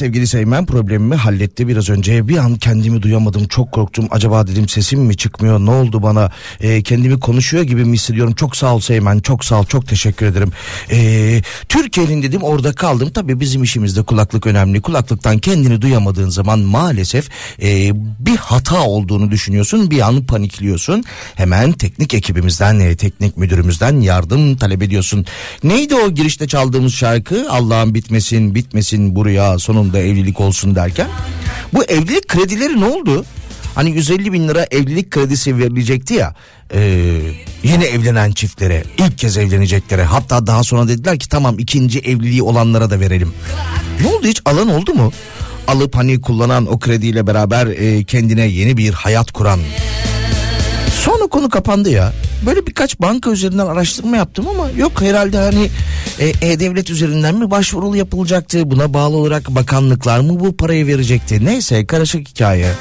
Sevgili Seymen problemimi halletti biraz önce. Bir an kendimi duyamadım çok korktum. Acaba dedim sesim mi çıkmıyor ne oldu bana? E, kendimi konuşuyor gibi mi hissediyorum? Çok sağ ol Seymen çok sağ ol çok teşekkür ederim. E, Türkiye'nin dedim orada kaldım. Tabii bizim işimizde kulaklık önemli. Kulaklıktan kendini duyamadığın zaman maalesef e, bir hata olduğunu düşünüyorsun. Bir an panikliyorsun. Hemen teknik ekibimizden, e, teknik müdürümüzden yardım talep ediyorsun. Neydi o girişte çaldığımız şarkı? Allah'ın bitmesin bitmesin buraya sonunda evlilik olsun derken. Bu evlilik kredileri ne oldu? Hani 150 bin lira evlilik kredisi verilecekti ya e, yeni evlenen çiftlere ilk kez evleneceklere hatta daha sonra dediler ki tamam ikinci evliliği olanlara da verelim. Ne oldu hiç alan oldu mu? Alıp hani kullanan o krediyle beraber e, kendine yeni bir hayat kuran. Sonra konu kapandı ya. Böyle birkaç banka üzerinden araştırma yaptım ama yok herhalde hani e-devlet üzerinden mi başvuru yapılacaktı? Buna bağlı olarak bakanlıklar mı bu parayı verecekti? Neyse karışık hikaye.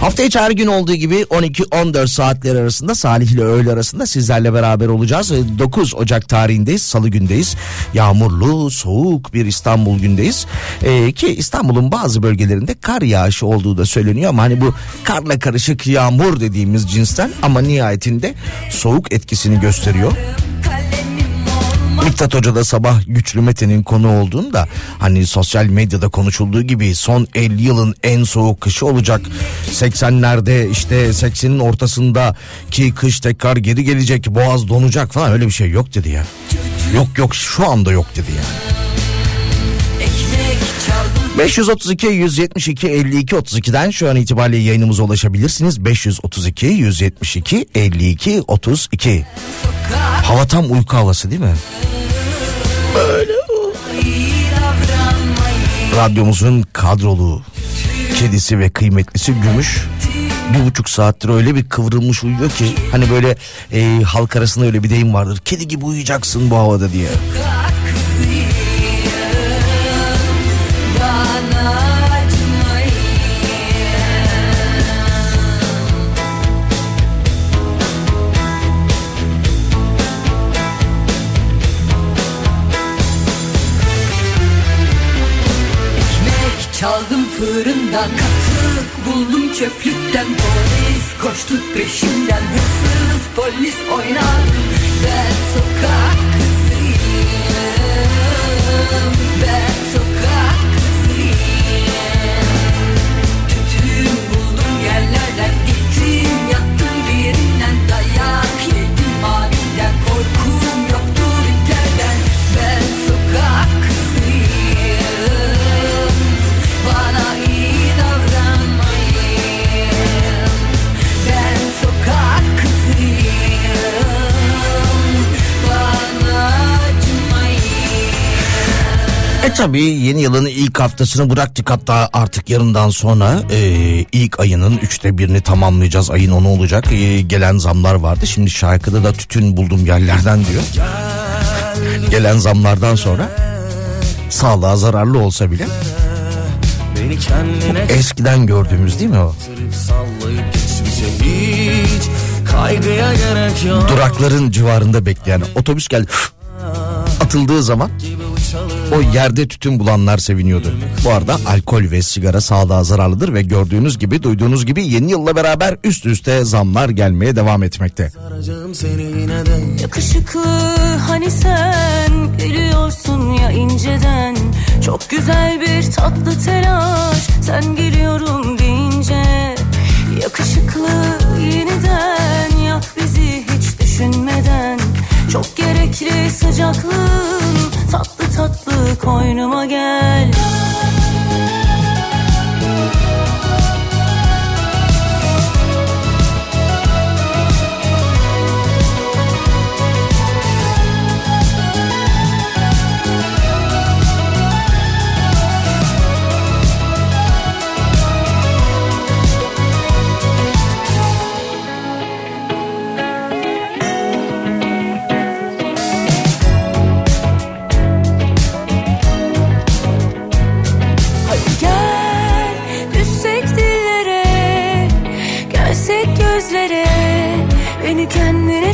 Hafta içi her gün olduğu gibi 12-14 saatler arasında Salih ile öğle arasında sizlerle beraber olacağız. 9 Ocak tarihindeyiz salı gündeyiz. Yağmurlu soğuk bir İstanbul gündeyiz. Ee, ki İstanbul'un bazı bölgelerinde kar yağışı olduğu da söyleniyor ama hani bu karla karışık yağmur dediğimiz cinsten ama nihayetinde soğuk etkisini gösteriyor. Miktat Hoca da sabah güçlü Mete'nin konu olduğunda hani sosyal medyada konuşulduğu gibi son 50 yılın en soğuk kışı olacak. 80'lerde işte 80'in ortasında ki kış tekrar geri gelecek boğaz donacak falan öyle bir şey yok dedi ya. Yok yok şu anda yok dedi yani. 532 172 52 32'den şu an itibariyle yayınımıza ulaşabilirsiniz. 532 172 52 32. Hava tam uyku havası değil mi? Böyle. Radyomuzun kadrolu kedisi ve kıymetlisi Gümüş bir buçuk saattir öyle bir kıvrılmış uyuyor ki hani böyle e, halk arasında öyle bir deyim vardır. Kedi gibi uyuyacaksın bu havada diye. Çaldım fırından katık buldum çöplükten. Polis koştu peşimden hırsız polis oynadım Ben sokak kızıyım. Ben E tabi yeni yılın ilk haftasını bıraktık hatta artık yarından sonra e, ilk ayının üçte birini tamamlayacağız. Ayın onu olacak E, gelen zamlar vardı. Şimdi şarkıda da tütün buldum yerlerden diyor. Gelen zamlardan sonra sağlığa zararlı olsa bile kendine eskiden gördüğümüz değil mi o? Durakların civarında bekleyen otobüs geldi atıldığı zaman o yerde tütün bulanlar seviniyordu. Bu arada alkol ve sigara sağlığa zararlıdır ve gördüğünüz gibi duyduğunuz gibi yeni yılla beraber üst üste zamlar gelmeye devam etmekte. Yakışıklı hani sen gülüyorsun ya inceden Çok güzel bir tatlı telaş sen geliyorum deyince Yakışıklı yeniden yak bizi hiç düşünmeden Çok gerekli sıcaklığın tatlı tatlı koynuma gel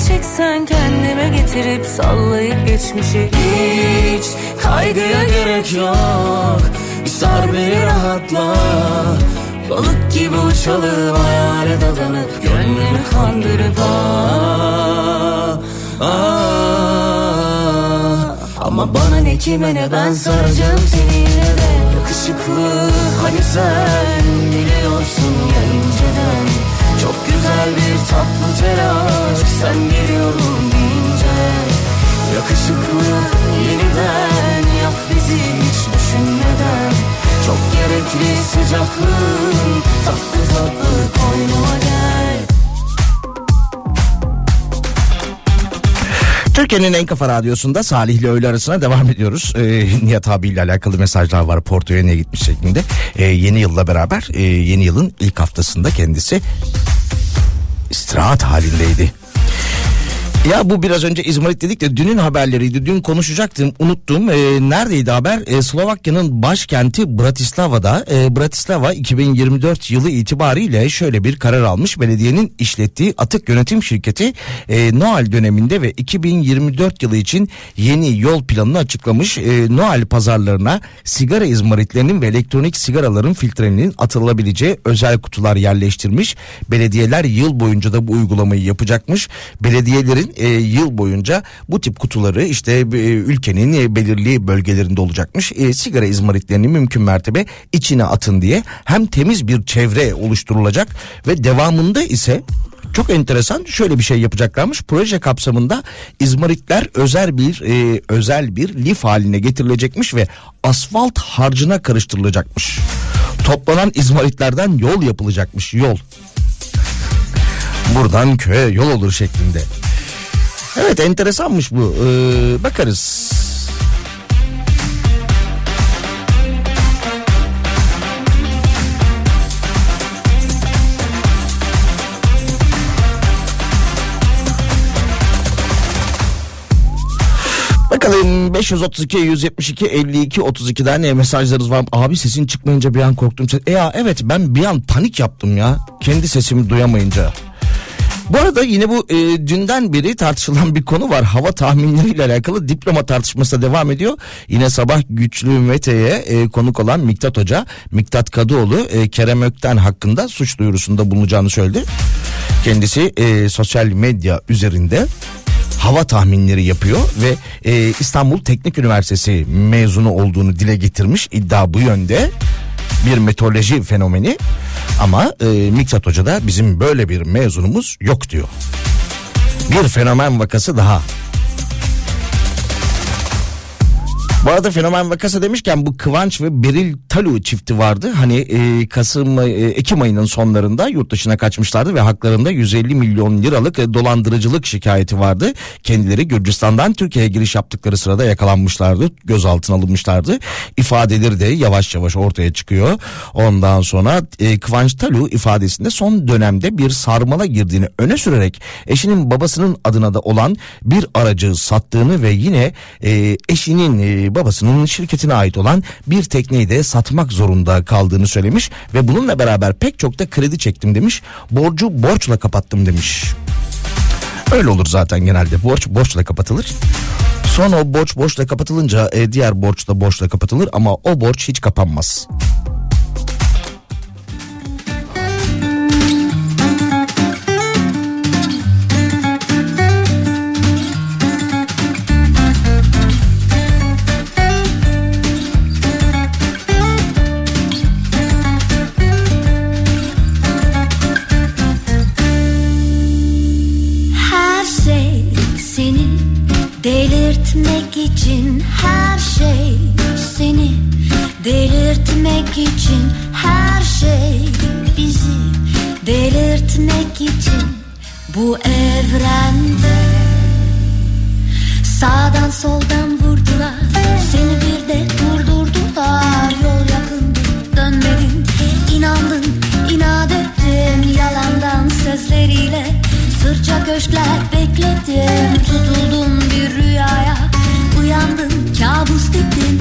çeksen kendime getirip sallayıp geçmişi. Hiç kaygıya gerek yok. Sar beni rahatla. Balık gibi uçalım hayale dadanıp Gönlünü kandırıp ah, ah. Ama bana ne kime ne ben saracağım seni yine de. Yakışıklı hani sen biliyorsun ya inceden Güzel bir tatlı telaş sen geliyorum deyince Yakışıklı yeniden yak bizi hiç düşünmeden Çok gerekli sıcaklığın tatlı tatlı koynuma gel Türkiye'nin en kafa radyosunda Salih ile öğle arasına devam ediyoruz. Ee, Nihat abiyle alakalı mesajlar var. Porto'ya ne gitmiş şeklinde. Ee, yeni yılla beraber e, yeni yılın ilk haftasında kendisi istirahat halindeydi. Ya bu biraz önce İzmarit dedik de dünün haberleriydi. Dün konuşacaktım unuttum. Ee, neredeydi haber? Ee, Slovakya'nın başkenti Bratislava'da. Ee, Bratislava 2024 yılı itibariyle şöyle bir karar almış. Belediyenin işlettiği atık yönetim şirketi e, Noel döneminde ve 2024 yılı için yeni yol planını açıklamış. E, Noel pazarlarına sigara izmaritlerinin ve elektronik sigaraların filtrelerinin atılabileceği özel kutular yerleştirmiş. Belediyeler yıl boyunca da bu uygulamayı yapacakmış. Belediyelerin e, yıl boyunca bu tip kutuları işte e, ülkenin e, belirli bölgelerinde olacakmış. E, sigara izmaritlerini mümkün mertebe içine atın diye hem temiz bir çevre oluşturulacak ve devamında ise çok enteresan şöyle bir şey yapacaklarmış. Proje kapsamında izmaritler özel bir e, özel bir lif haline getirilecekmiş ve asfalt harcına karıştırılacakmış. Toplanan izmaritlerden yol yapılacakmış yol. Buradan köye yol olur şeklinde. Evet enteresanmış bu. Ee, bakarız. Bakalım 532 172 52 32'den ne mesajlarınız var. Abi sesin çıkmayınca bir an korktum. E ya evet ben bir an panik yaptım ya. Kendi sesimi duyamayınca. Bu arada yine bu e, dünden beri tartışılan bir konu var. Hava tahminleriyle alakalı diploma tartışması devam ediyor. Yine sabah güçlü Mete'ye e, konuk olan Miktat Hoca, Miktat Kadıoğlu e, Kerem Ökten hakkında suç duyurusunda bulunacağını söyledi. Kendisi e, sosyal medya üzerinde hava tahminleri yapıyor ve e, İstanbul Teknik Üniversitesi mezunu olduğunu dile getirmiş. İddia bu yönde bir meteoroloji fenomeni ama e, Miktat Hoca da bizim böyle bir mezunumuz yok diyor. Bir fenomen vakası daha. Bu arada fenomen vakası demişken bu Kıvanç ve Beril Talu çifti vardı. Hani e, Kasım, e, Ekim ayının sonlarında yurt dışına kaçmışlardı ve haklarında 150 milyon liralık e, dolandırıcılık şikayeti vardı. Kendileri Gürcistan'dan Türkiye'ye giriş yaptıkları sırada yakalanmışlardı. Gözaltına alınmışlardı. İfadeleri de yavaş yavaş ortaya çıkıyor. Ondan sonra e, Kıvanç Talu ifadesinde son dönemde bir sarmala girdiğini öne sürerek eşinin babasının adına da olan bir aracı sattığını ve yine e, eşinin e, babasının şirketine ait olan bir tekneyi de satmak zorunda kaldığını söylemiş ve bununla beraber pek çok da kredi çektim demiş. Borcu borçla kapattım demiş. Öyle olur zaten genelde borç borçla kapatılır. Sonra o borç borçla kapatılınca e, diğer borç da borçla kapatılır ama o borç hiç kapanmaz. Delirtmek için bu evrende sağdan soldan vurdular. Seni bir de durdurdular. Yol yakındı dönmedin inandın inat ettin. Yalandan sözleriyle Sırça köşkler bekledim Tutuldum bir rüyaya Uyandın kabus dedin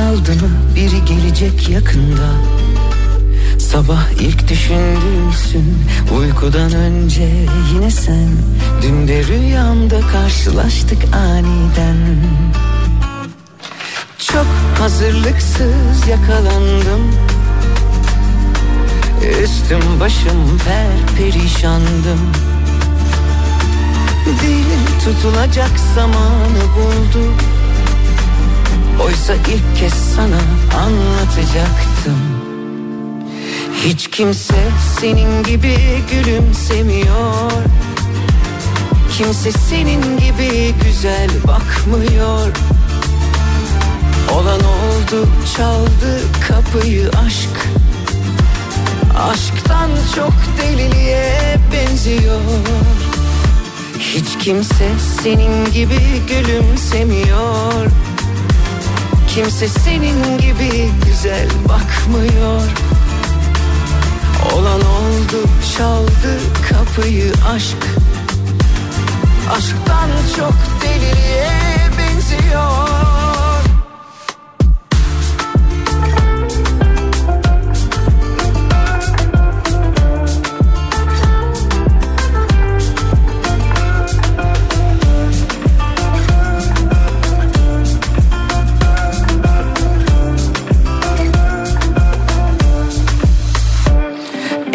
hiç daldı mı? Biri gelecek yakında. Sabah ilk düşündüğümsün Uykudan önce yine sen. Dün de rüyamda karşılaştık aniden. Çok hazırlıksız yakalandım. Üstüm başım per perişandım Dil tutulacak zamanı buldu Oysa ilk kez sana anlatacaktım. Hiç kimse senin gibi gülümsemiyor. Kimse senin gibi güzel bakmıyor. Olan oldu çaldı kapıyı aşk. Aşktan çok deliliğe benziyor. Hiç kimse senin gibi gülümsemiyor Kimse senin gibi güzel bakmıyor. Olan oldu çaldı kapıyı aşk. Aşktan çok deliliğe benziyor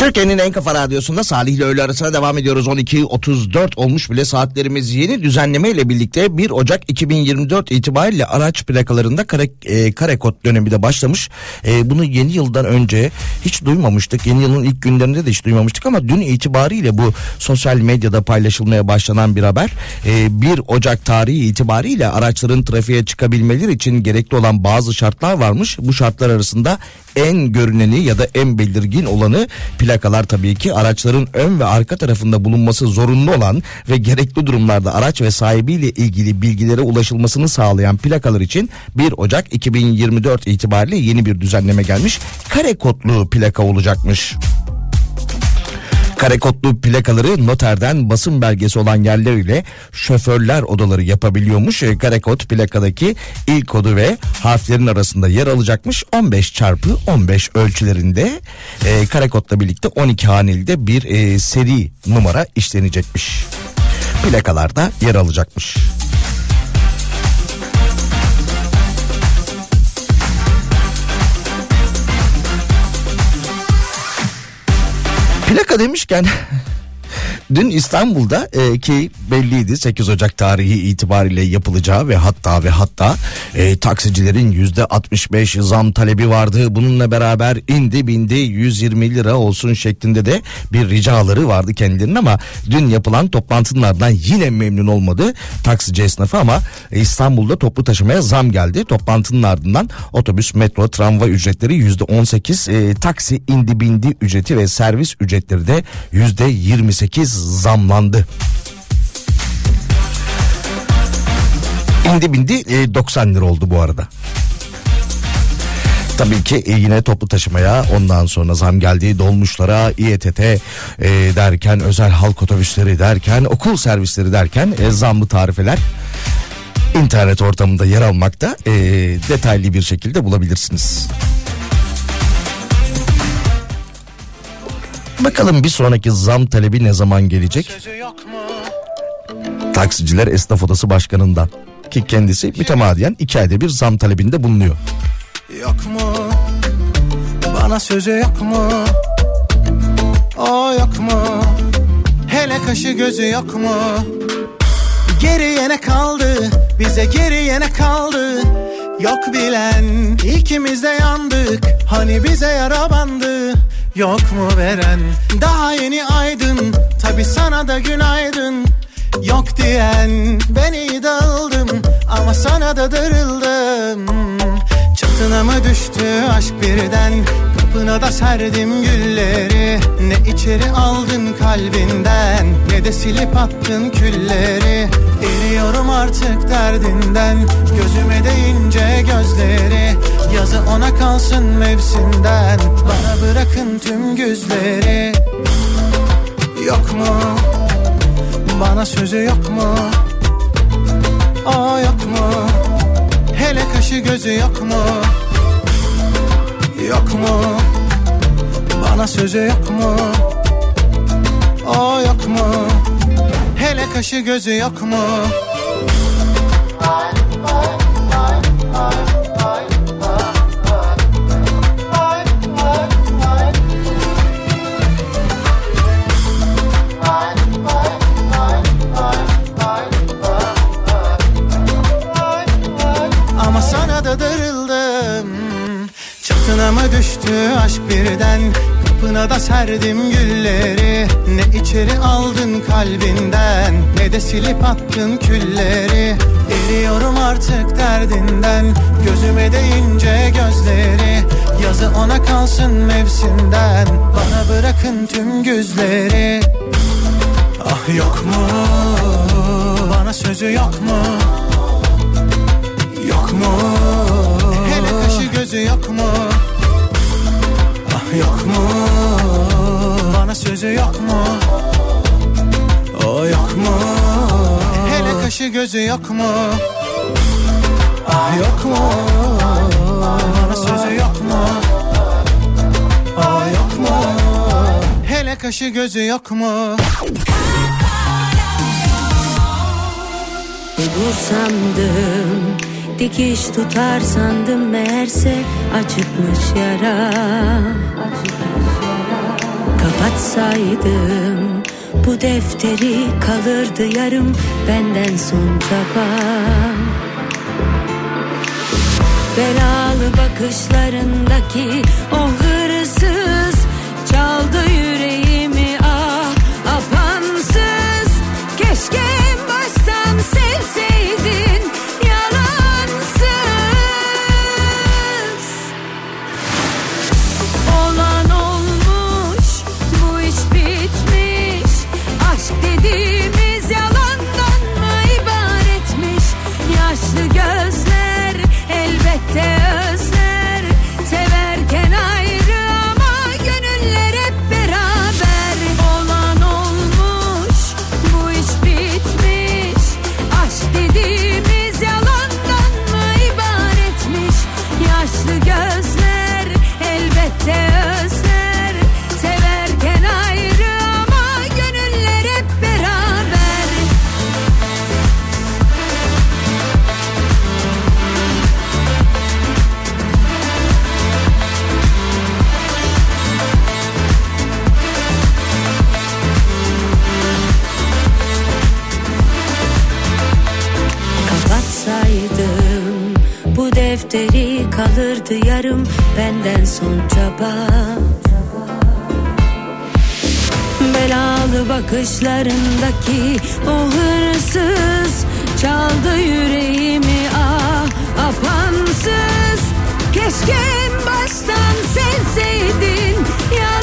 Türkiye'nin en kafa radyosunda Salih ile öğle arasına devam ediyoruz. 12.34 olmuş bile saatlerimiz yeni düzenleme ile birlikte 1 Ocak 2024 itibariyle araç plakalarında kare, e, kare kod dönemi de başlamış. E, bunu yeni yıldan önce hiç duymamıştık. Yeni yılın ilk günlerinde de hiç duymamıştık ama dün itibariyle bu sosyal medyada paylaşılmaya başlanan bir haber. E, 1 Ocak tarihi itibariyle araçların trafiğe çıkabilmeleri için gerekli olan bazı şartlar varmış. Bu şartlar arasında en görüneni ya da en belirgin olanı plakalar tabii ki araçların ön ve arka tarafında bulunması zorunlu olan ve gerekli durumlarda araç ve sahibiyle ilgili bilgilere ulaşılmasını sağlayan plakalar için 1 Ocak 2024 itibariyle yeni bir düzenleme gelmiş. Kare kodlu plaka olacakmış. Kare kodlu plakaları noterden basın belgesi olan yerler ile şoförler odaları yapabiliyormuş. E, Kare kod plakadaki ilk kodu ve harflerin arasında yer alacakmış. 15 çarpı 15 ölçülerinde e, kare kodla birlikte 12 haneli de bir e, seri numara işlenecekmiş. Plakalarda yer alacakmış. Plaka demişken Dün İstanbul'da e, ki belliydi 8 Ocak tarihi itibariyle yapılacağı ve hatta ve hatta e, taksicilerin %65 zam talebi vardı. Bununla beraber indi bindi 120 lira olsun şeklinde de bir ricaları vardı kendilerinin ama dün yapılan toplantının ardından yine memnun olmadı taksici esnafı ama İstanbul'da toplu taşımaya zam geldi. Toplantının ardından otobüs, metro, tramvay ücretleri %18, e, taksi indi bindi ücreti ve servis ücretleri de %28 %8 zamlandı. İndi bindi e, 90 lira oldu bu arada. Tabii ki e, yine toplu taşımaya ondan sonra zam geldi. Dolmuşlara, İETT e, derken, özel halk otobüsleri derken, okul servisleri derken e, zamlı tarifeler internet ortamında yer almakta e, detaylı bir şekilde bulabilirsiniz. Bakalım bir sonraki zam talebi ne zaman gelecek? Taksiciler Esnaf Odası Başkanı'ndan ki kendisi mütemadiyen iki ayda bir zam talebinde bulunuyor. Yok mu? Bana sözü yok mu? O yok mu? Hele kaşı gözü yok mu? Geriye ne kaldı? Bize geriye ne kaldı? Yok bilen ikimiz de yandık Hani bize yara bandı Yok mu veren? Daha yeni aydın. Tabi sana da günaydın. Yok diyen Ben iyi dağıldım Ama sana da darıldım. Çatına mı düştü aşk birden? Kapına da serdim gülleri. Ne içeri aldın kalbinden Ne de silip attın külleri. Eriyorum artık derdinden. Gözüme değince gözleri Yazı ona kalsın mevsimden Bana bırakın tüm güzleri Yok mu? Bana sözü yok mu? Aa yok mu? Hele kaşı gözü yok mu? Yok mu? Bana sözü yok mu? O yok mu? Hele kaşı gözü yok mu? Ama düştü aşk birden Kapına da serdim gülleri. Ne içeri aldın kalbinden Ne de silip attın külleri. Eriyorum artık derdinden Gözüme değince gözleri. Yazı ona kalsın mevsimden Bana bırakın tüm güzleri. Ah yok mu? Bana sözü yok mu? Yok mu? Hele kaşı gözü yok mu? Yok mu? Bana sözü yok mu? O yok mu? Hele kaşı gözü yok mu? Yok mu? Bana sözü yok mu? Yok mu? Hele kaşı gözü yok mu? Bu sandım Dikiş tutar sandım meğerse. Acıkmış yara. Kapatsaydım bu defteri kalırdı yarım benden son çaba Belalı bakışlarındaki o hırsız son çaba. Belalı bakışlarındaki o hırsız Çaldı yüreğimi ah apansız. Keşke en baştan sevseydin yalansız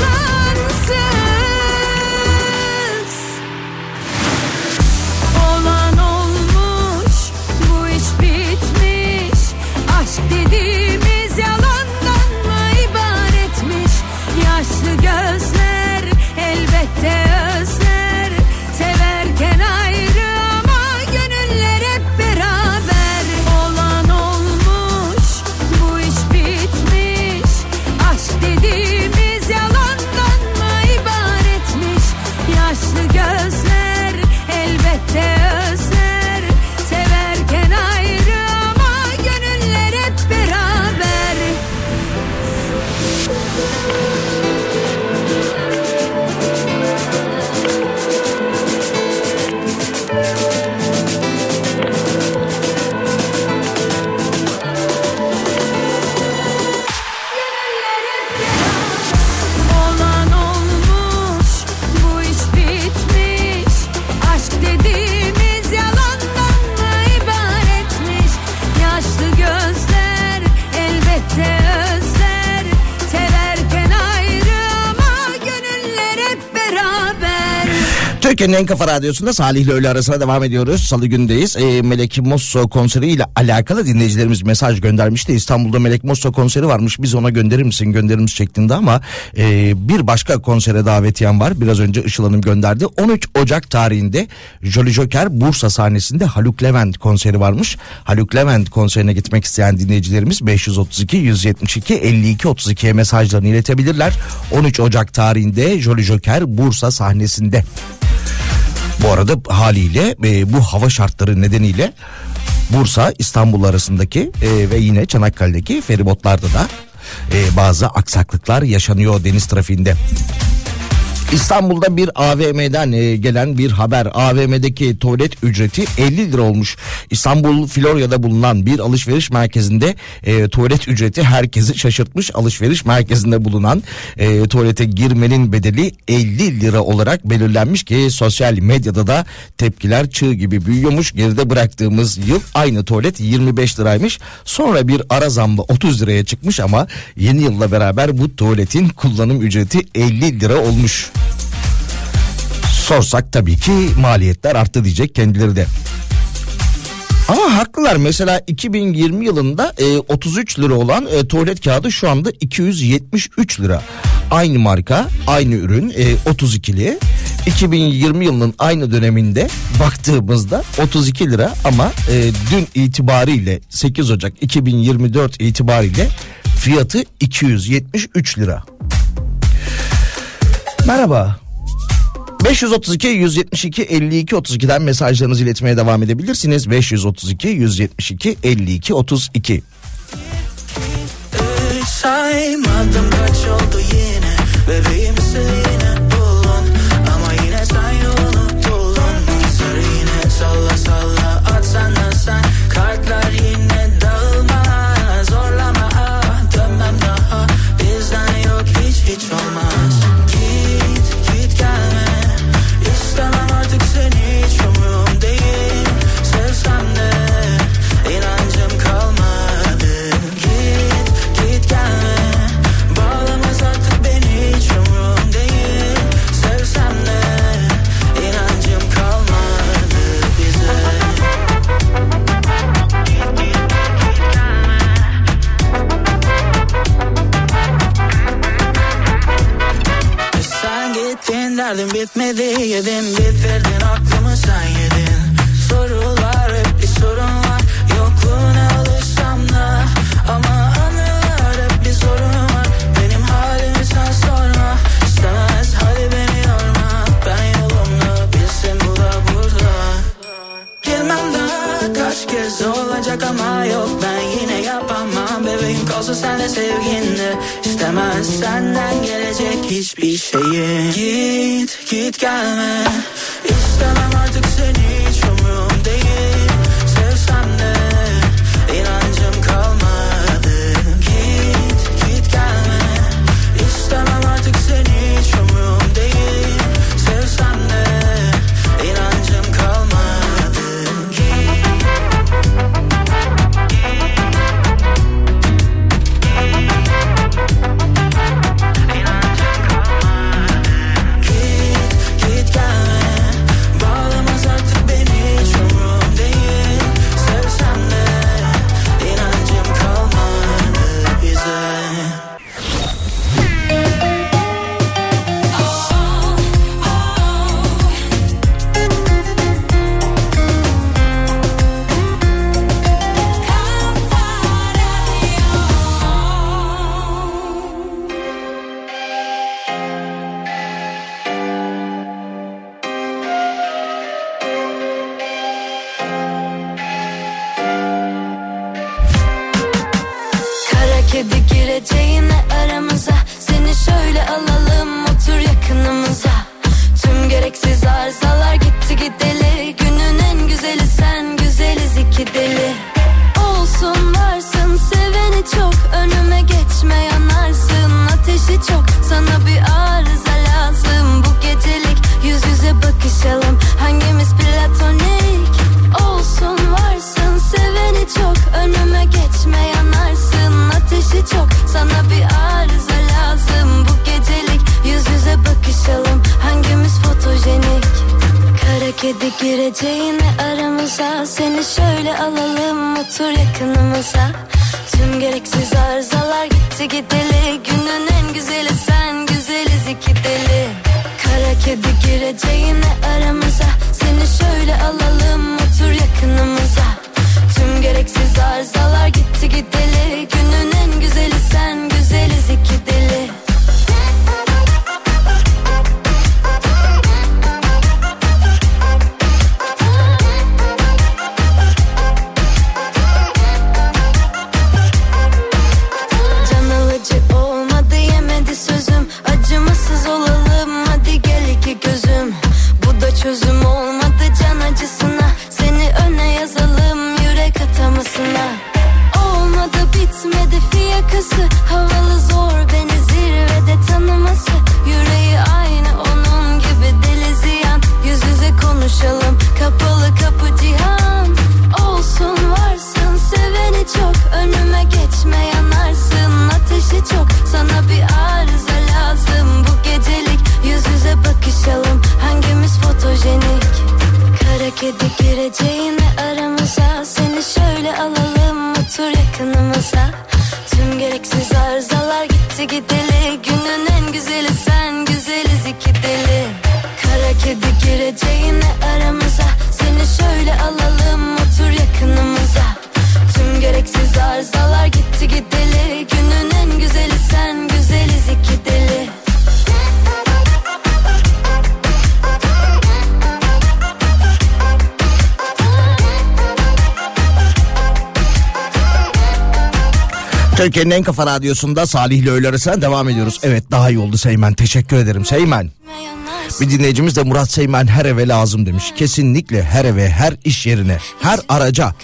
Türkiye'nin en kafa radyosunda Salih ile öğle arasına devam ediyoruz. Salı gündeyiz. Ee, Melek Mosso konseriyle alakalı dinleyicilerimiz mesaj göndermişti. İstanbul'da Melek Mosso konseri varmış. Biz ona gönderir misin gönderir şeklinde ama e, bir başka konsere davetiyem var. Biraz önce Işıl Hanım gönderdi. 13 Ocak tarihinde Jolly Joker Bursa sahnesinde Haluk Levent konseri varmış. Haluk Levent konserine gitmek isteyen dinleyicilerimiz 532 172 52 32'ye mesajlarını iletebilirler. 13 Ocak tarihinde Jolly Joker Bursa sahnesinde. Bu arada haliyle e, bu hava şartları nedeniyle Bursa İstanbul arasındaki e, ve yine Çanakkale'deki feribotlarda da e, bazı aksaklıklar yaşanıyor deniz trafiğinde. İstanbul'da bir AVM'den e, gelen bir haber. AVM'deki tuvalet ücreti 50 lira olmuş. İstanbul Florya'da bulunan bir alışveriş merkezinde e, tuvalet ücreti herkesi şaşırtmış. Alışveriş merkezinde bulunan e, tuvalete girmenin bedeli 50 lira olarak belirlenmiş ki sosyal medyada da tepkiler çığ gibi büyüyormuş. Geride bıraktığımız yıl aynı tuvalet 25 liraymış. Sonra bir ara zamba 30 liraya çıkmış ama yeni yılla beraber bu tuvaletin kullanım ücreti 50 lira olmuş. Sorsak tabii ki maliyetler arttı diyecek kendileri de. Ama haklılar mesela 2020 yılında e, 33 lira olan e, tuvalet kağıdı şu anda 273 lira. Aynı marka aynı ürün e, 32'li 2020 yılının aynı döneminde baktığımızda 32 lira ama e, dün itibariyle 8 Ocak 2024 itibariyle fiyatı 273 lira. Merhaba. 532 172 52 32'den mesajlarınızı iletmeye devam edebilirsiniz. 532 172 52 32. Saymadım kaç oldu yine Bebeğim Derdim bitmedi yedim bitirdin aklımı sen yedin. Sorular hep bir sorun var. Yokluğuna alışsam da Ama anılar hep bir sorun var. Benim halimi sen sorma İstemez hali beni yorma. Ben yolumda bilsin bu da burada. Gelmem daha kaç kez olacak ama yok ben yine yapamam. Bebeğim kalsın sen de sevginle İstemez. Senden gelecek hiçbir şeyi. Git git gelme. İstemem artık seni hiç umrum değil Türkiye'nin en kafa radyosunda Salih ile öğle arasına devam ediyoruz. Evet daha iyi oldu Seymen. Teşekkür ederim Seymen. Bir dinleyicimiz de Murat Seymen her eve lazım demiş. Kesinlikle her eve, her iş yerine, her araca.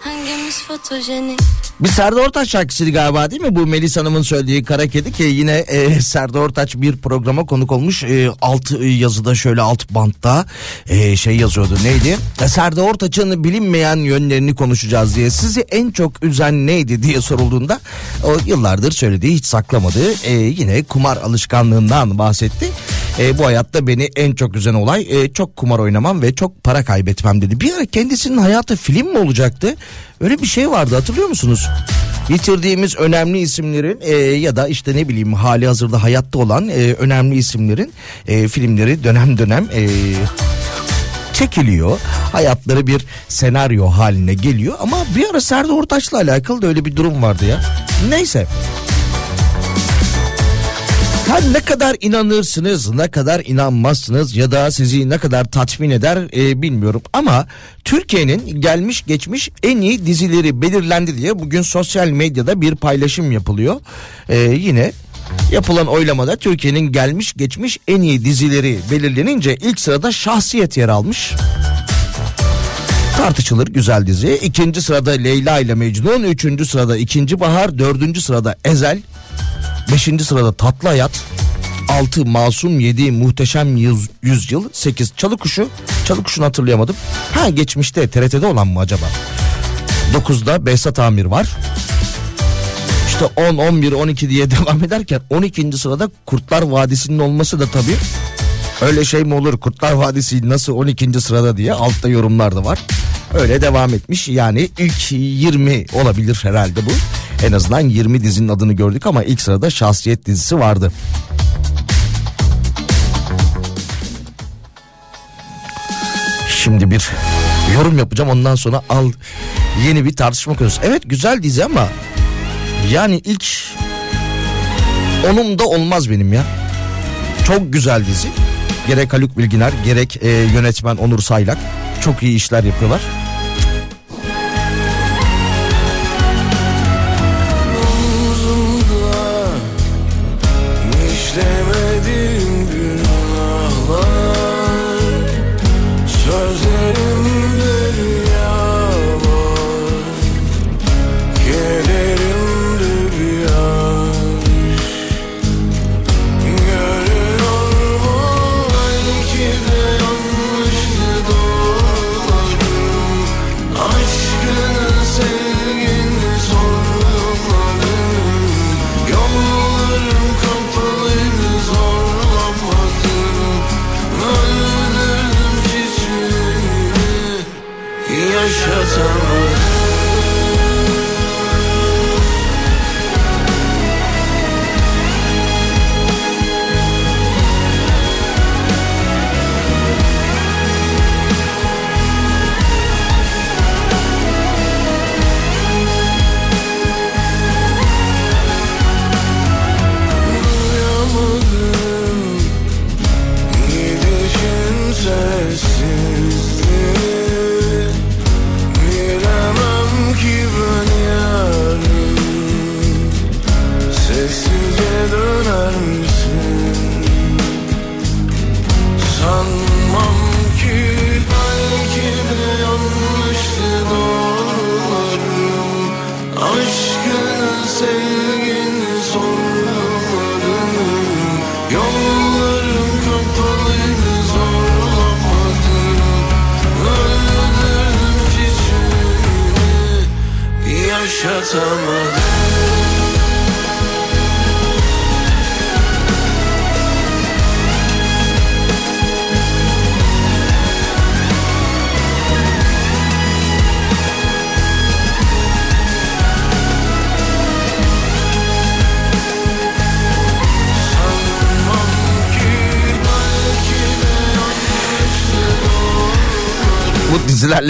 Hangimiz fotojenik Bir Serdar Ortaç şarkısıydı galiba değil mi? Bu Melis Hanım'ın söylediği Kara Kedi ki yine e, Serdar Ortaç bir programa konuk olmuş. E, alt yazıda şöyle alt bantta e, şey yazıyordu neydi? E, Serdar Ortaç'ın bilinmeyen yönlerini konuşacağız diye. Sizi en çok üzen neydi diye sorulduğunda o yıllardır söylediği hiç saklamadığı e, yine kumar alışkanlığından bahsetti. E, bu hayatta beni en çok üzen olay e, çok kumar oynamam ve çok para kaybetmem dedi. Bir ara kendisinin hayatı film mi olacaktı? Öyle bir şey vardı hatırlıyor musunuz? Yitirdiğimiz önemli isimlerin e, ya da işte ne bileyim hali hazırda hayatta olan e, önemli isimlerin e, filmleri dönem dönem e, çekiliyor. Hayatları bir senaryo haline geliyor ama bir ara Serdar Ortaç'la alakalı da öyle bir durum vardı ya. Neyse. Ha ne kadar inanırsınız, ne kadar inanmazsınız ya da sizi ne kadar tatmin eder e, bilmiyorum. Ama Türkiye'nin gelmiş geçmiş en iyi dizileri belirlendi diye bugün sosyal medyada bir paylaşım yapılıyor. E, yine yapılan oylamada Türkiye'nin gelmiş geçmiş en iyi dizileri belirlenince ilk sırada Şahsiyet yer almış. Tartışılır güzel dizi. İkinci sırada Leyla ile Mecnun. Üçüncü sırada İkinci Bahar. Dördüncü sırada Ezel. Beşinci sırada Tatlı Hayat. 6 Masum 7 Muhteşem Yüz, Yüzyıl 8 Çalı Kuşu Çalı Kuşu'nu hatırlayamadım Ha geçmişte TRT'de olan mı acaba 9'da Behzat Amir var İşte 10 11 12 diye devam ederken 12. sırada Kurtlar Vadisi'nin olması da tabii Öyle şey mi olur Kurtlar Vadisi nasıl 12. sırada diye altta yorumlar da var. Öyle devam etmiş yani ilk 20 olabilir herhalde bu. En azından 20 dizinin adını gördük ama ilk sırada Şahsiyet dizisi vardı. Şimdi bir yorum yapacağım ondan sonra al yeni bir tartışma konusu. Evet güzel dizi ama yani ilk onum da olmaz benim ya. Çok güzel dizi. Gerek Haluk Bilginer gerek e, yönetmen Onur Saylak çok iyi işler yapıyorlar.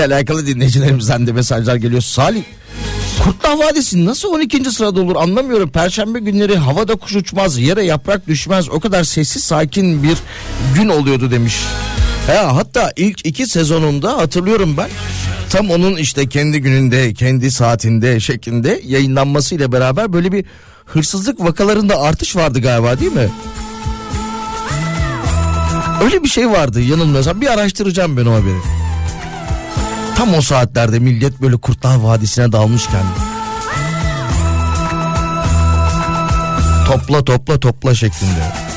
Dizilerle alakalı dinleyicilerimizden de mesajlar geliyor. Salih Kurtlar Vadisi nasıl 12. sırada olur anlamıyorum. Perşembe günleri havada kuş uçmaz, yere yaprak düşmez. O kadar sessiz sakin bir gün oluyordu demiş. Ya hatta ilk iki sezonunda hatırlıyorum ben. Tam onun işte kendi gününde, kendi saatinde şeklinde yayınlanmasıyla beraber böyle bir hırsızlık vakalarında artış vardı galiba değil mi? Öyle bir şey vardı yanılmıyorsam. Bir araştıracağım ben o haberi. Tam o saatlerde millet böyle Kurtlar Vadisi'ne dalmışken. Topla topla topla şeklinde.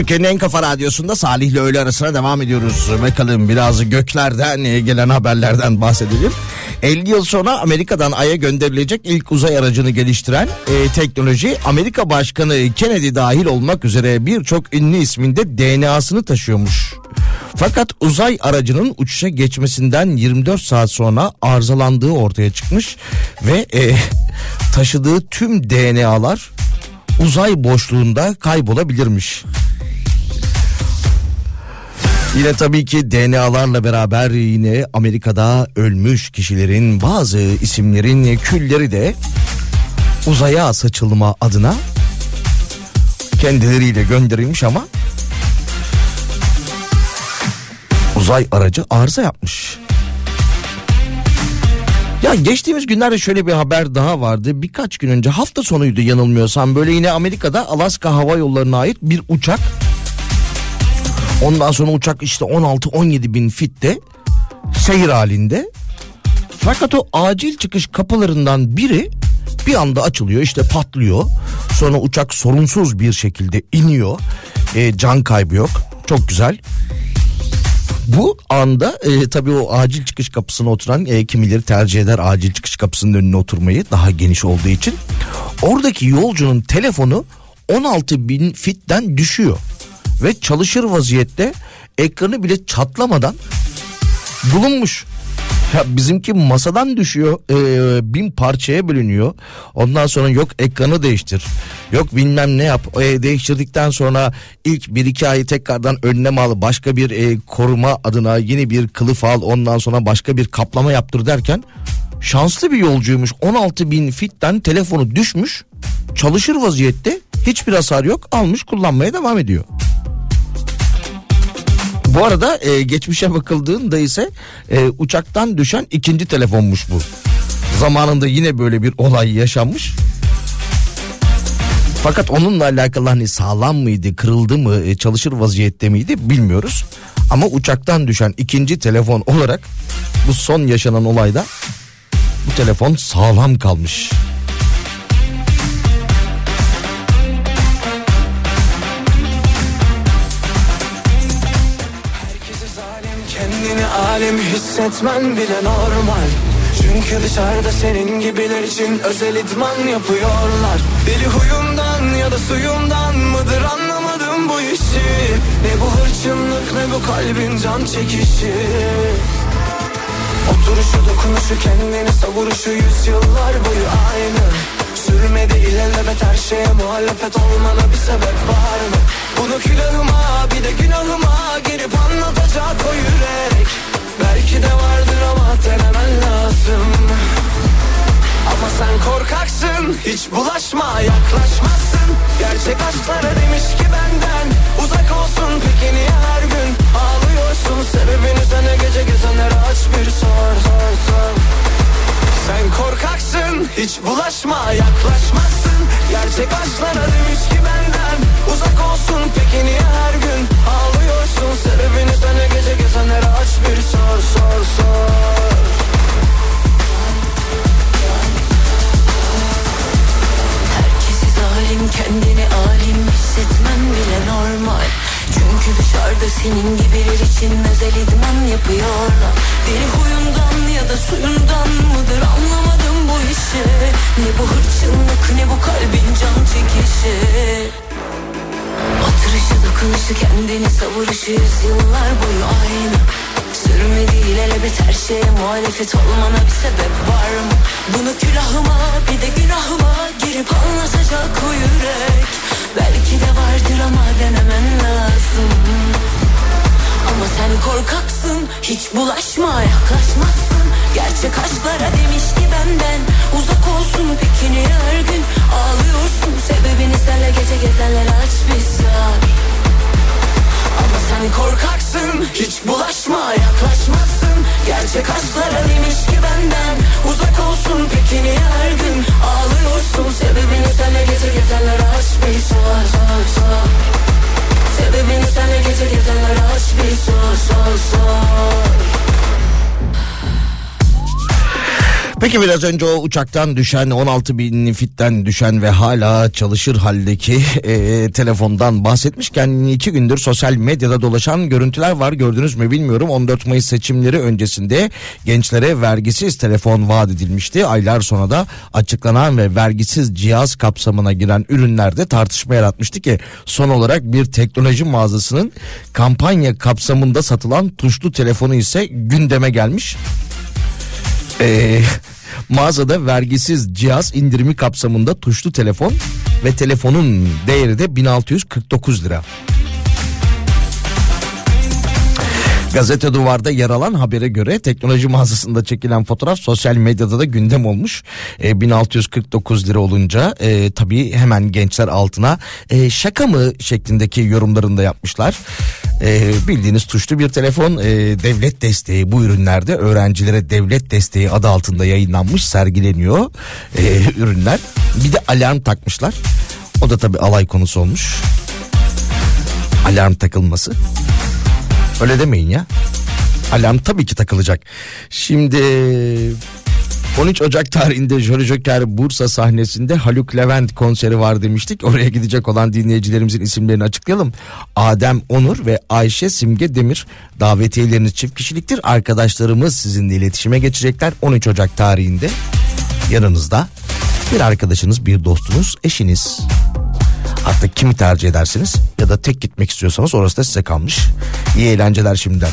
Türkiye'nin en kafa radyosunda Salih ile öğle arasına devam ediyoruz. Bakalım biraz göklerden e, gelen haberlerden bahsedelim. 50 yıl sonra Amerika'dan Ay'a gönderilecek ilk uzay aracını geliştiren e, teknoloji Amerika Başkanı Kennedy dahil olmak üzere birçok ünlü isminde DNA'sını taşıyormuş. Fakat uzay aracının uçuşa geçmesinden 24 saat sonra arızalandığı ortaya çıkmış ve e, taşıdığı tüm DNA'lar uzay boşluğunda kaybolabilirmiş. Yine tabii ki DNA'larla beraber yine Amerika'da ölmüş kişilerin bazı isimlerin külleri de uzaya saçılma adına kendileriyle gönderilmiş ama uzay aracı arıza yapmış. Ya geçtiğimiz günlerde şöyle bir haber daha vardı. Birkaç gün önce hafta sonuydu yanılmıyorsam böyle yine Amerika'da Alaska Hava Yolları'na ait bir uçak. Ondan sonra uçak işte 16-17 bin fitte seyir halinde. Fakat o acil çıkış kapılarından biri bir anda açılıyor işte patlıyor. Sonra uçak sorunsuz bir şekilde iniyor. E, can kaybı yok. Çok güzel. Bu anda e, tabii o acil çıkış kapısına oturan e, kimileri tercih eder acil çıkış kapısının önüne oturmayı daha geniş olduğu için. Oradaki yolcunun telefonu 16 bin fitten düşüyor ve çalışır vaziyette ekranı bile çatlamadan bulunmuş. Ya bizimki masadan düşüyor e, bin parçaya bölünüyor. Ondan sonra yok ekranı değiştir. Yok bilmem ne yap. E, değiştirdikten sonra ilk bir iki ayı tekrardan önlem al. Başka bir e, koruma adına yeni bir kılıf al. Ondan sonra başka bir kaplama yaptır derken şanslı bir yolcuymuş. 16 bin fitten telefonu düşmüş. Çalışır vaziyette hiçbir hasar yok. Almış kullanmaya devam ediyor. Bu arada e, geçmişe bakıldığında ise e, uçaktan düşen ikinci telefonmuş bu. Zamanında yine böyle bir olay yaşanmış. Fakat onunla alakalı hani sağlam mıydı, kırıldı mı, e, çalışır vaziyette miydi bilmiyoruz. Ama uçaktan düşen ikinci telefon olarak bu son yaşanan olayda bu telefon sağlam kalmış. Alim hissetmen bile normal. Çünkü dışarıda senin gibiler için özel idman yapıyorlar. Deli huyumdan ya da suyumdan mıdır anlamadım bu işi. Ne bu hırçınlık ne bu kalbin can çekişi. Oturuşu dokunuşu kendini savuruşu yüzyıllar boyu aynı. Sürmedi ilelebet her şeye muhalefet olmana bir sebep var mı? Bunu külahıma bir de günahıma girip anlatacak o yürek Belki de vardır ama denemen lazım. Ama sen korkaksın hiç bulaşma yaklaşmazsın. Gerçek aşklara demiş ki benden uzak olsun. Peki niye her gün ağlıyorsun? Sebebini sana gece gezenlere aç bir sor sor sor sen korkaksın hiç bulaşma yaklaşmazsın. Gerçek aşklara demiş ki benden uzak olsun Peki niye her gün ağlıyorsun? Sebebini sana gece gezenlere aç bir sor sor sor. Herkesi zalim kendini alim hissetmem bile normal Çünkü dışarıda senin gibiler için özel idman yapıyorlar. Deli huyundan ya da suyundan mıdır anlamadım bu işi. Ne bu hırçınlık ne bu kalbin can çekişi Oturuşu dokunuşu kendini savuruşu yüzyıllar boyu aynı. Sürme değil elbet her şeye muhalefet olmana bir sebep var mı? Bunu külahıma bir de günahıma girip anlatacak o yürek. Belki de vardır ama denemen lazım Ama sen korkaksın hiç bulaşma yaklaşmazsın. Gerçek aşklara demiş ki benden uzak olsun Peki niye her gün ağlıyorsun? Sebebini senle gece gezenlere aç bir sor ama sen korkaksın hiç bulaşma yaklaşmazsın. Gerçek aşklara demiş ki benden uzak olsun Peki niye her gün ağlıyorsun? Sebebini senle gece gezenlere aç bir sor sor sor Sebebini senle gece gezenlere aç bir sor sor sor Peki biraz önce o uçaktan düşen 16 bin fitten düşen ve hala çalışır haldeki e, telefondan bahsetmişken iki gündür sosyal medyada dolaşan görüntüler var. Gördünüz mü bilmiyorum. 14 Mayıs seçimleri öncesinde gençlere vergisiz telefon vaat edilmişti. Aylar sonra da açıklanan ve vergisiz cihaz kapsamına giren ürünlerde tartışma yaratmıştı ki son olarak bir teknoloji mağazasının kampanya kapsamında satılan tuşlu telefonu ise gündeme gelmiş. Ee, mağazada vergisiz cihaz indirimi kapsamında tuşlu telefon ve telefonun değeri de 1649 lira. Gazete Duvar'da yer alan habere göre teknoloji mağazasında çekilen fotoğraf sosyal medyada da gündem olmuş. E, 1649 lira olunca e, tabii hemen gençler altına e, şaka mı şeklindeki yorumlarını da yapmışlar. E, bildiğiniz tuşlu bir telefon e, devlet desteği bu ürünlerde öğrencilere devlet desteği adı altında yayınlanmış sergileniyor e, ürünler. Bir de alarm takmışlar. O da tabii alay konusu olmuş. Alarm takılması. Öyle demeyin ya. Alarm tabii ki takılacak. Şimdi 13 Ocak tarihinde Jolly Joker Bursa sahnesinde Haluk Levent konseri var demiştik. Oraya gidecek olan dinleyicilerimizin isimlerini açıklayalım. Adem Onur ve Ayşe Simge Demir davetiyeleriniz çift kişiliktir. Arkadaşlarımız sizinle iletişime geçecekler 13 Ocak tarihinde. Yanınızda bir arkadaşınız, bir dostunuz, eşiniz. Hatta kimi tercih edersiniz ya da tek gitmek istiyorsanız orası da size kalmış. İyi eğlenceler şimdiden.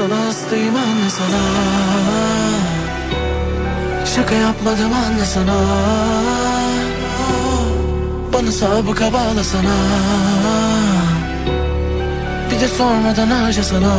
Sana hastayım anla sana. Şaka yapmadım anla sana. Bana sabıka bağla sana Bir de sormadan harca Sana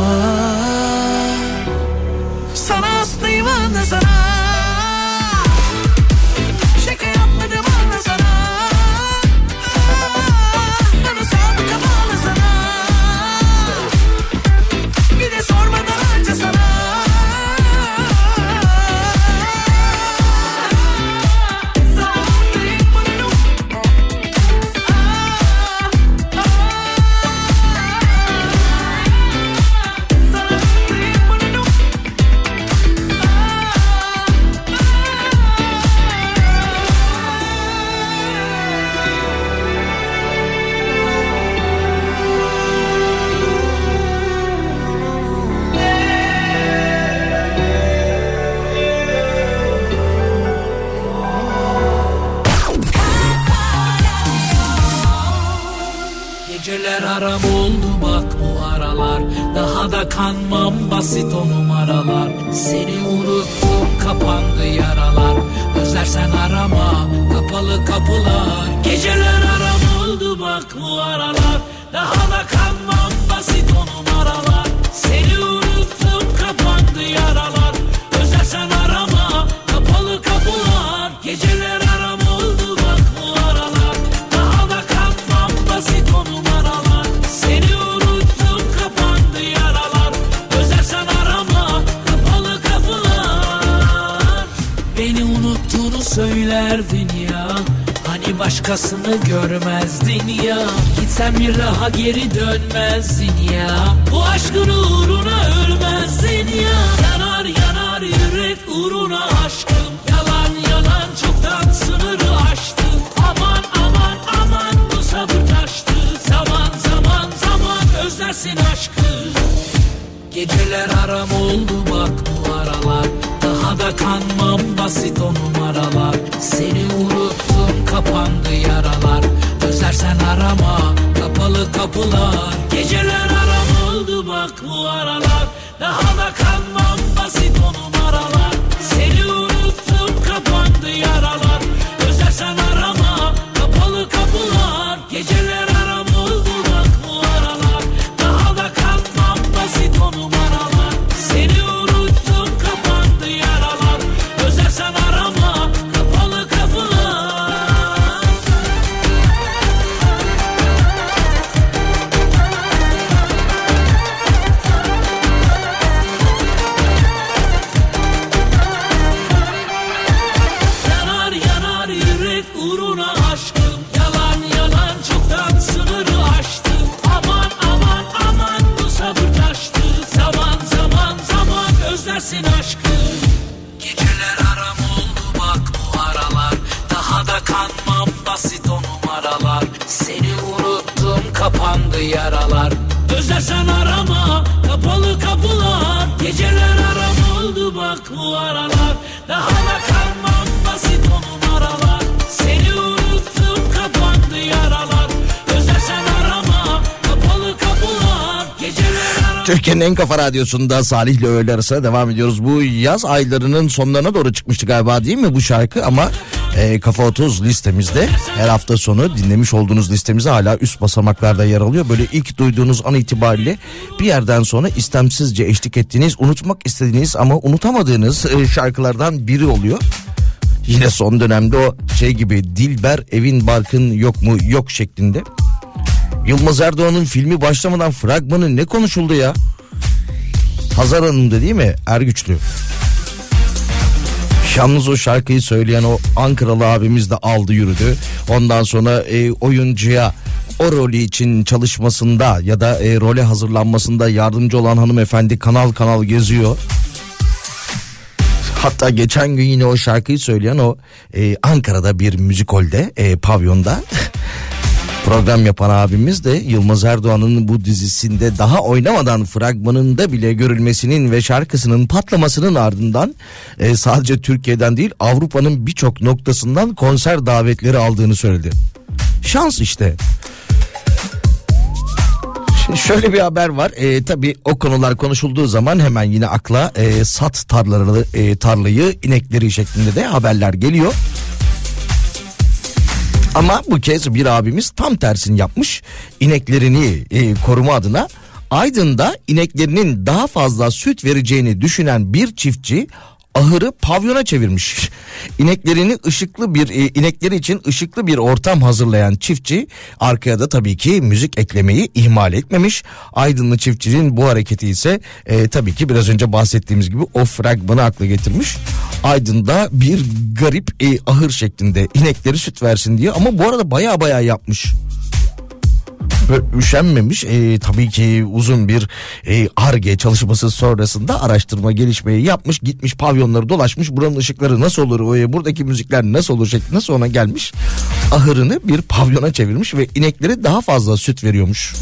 en kafa radyosunda Salih ile öğle arasına devam ediyoruz. Bu yaz aylarının sonlarına doğru çıkmıştı galiba değil mi bu şarkı ama e, Kafa 30 listemizde her hafta sonu dinlemiş olduğunuz listemizde hala üst basamaklarda yer alıyor. Böyle ilk duyduğunuz an itibariyle bir yerden sonra istemsizce eşlik ettiğiniz, unutmak istediğiniz ama unutamadığınız e, şarkılardan biri oluyor. Yine son dönemde o şey gibi Dilber evin barkın yok mu yok şeklinde. Yılmaz Erdoğan'ın filmi başlamadan fragmanı ne konuşuldu ya? Hazar Hanım'da değil mi? Ergüçlü. Yalnız o şarkıyı söyleyen o Ankaralı abimiz de aldı yürüdü. Ondan sonra e, oyuncuya o rolü için çalışmasında ya da e, role hazırlanmasında yardımcı olan hanımefendi kanal kanal geziyor. Hatta geçen gün yine o şarkıyı söyleyen o e, Ankara'da bir müzikolde e, pavyonda program yapan abimiz de Yılmaz Erdoğan'ın bu dizisinde daha oynamadan fragmanında bile görülmesinin ve şarkısının patlamasının ardından e, sadece Türkiye'den değil Avrupa'nın birçok noktasından konser davetleri aldığını söyledi. Şans işte. Şimdi şöyle bir haber var. E, tabii o konular konuşulduğu zaman hemen yine akla e, sat tarlaları, e, tarlayı inekleri şeklinde de haberler geliyor. Ama bu kez bir abimiz tam tersini yapmış. İneklerini e, koruma adına Aydın'da ineklerinin daha fazla süt vereceğini düşünen bir çiftçi ahırı pavyona çevirmiş. İneklerini ışıklı bir e, inekleri için ışıklı bir ortam hazırlayan çiftçi arkaya da tabii ki müzik eklemeyi ihmal etmemiş. Aydınlı çiftçinin bu hareketi ise e, tabii ki biraz önce bahsettiğimiz gibi o fragmanı akla getirmiş. Aydın'da bir garip e, ahır şeklinde inekleri süt versin diye ama bu arada baya baya yapmış. Üşenmemiş e, tabii ki uzun bir e, arge çalışması sonrasında araştırma gelişmeyi yapmış gitmiş pavyonları dolaşmış buranın ışıkları nasıl olur e, buradaki müzikler nasıl olur şeklinde sonra gelmiş ahırını bir pavyona çevirmiş ve inekleri daha fazla süt veriyormuş.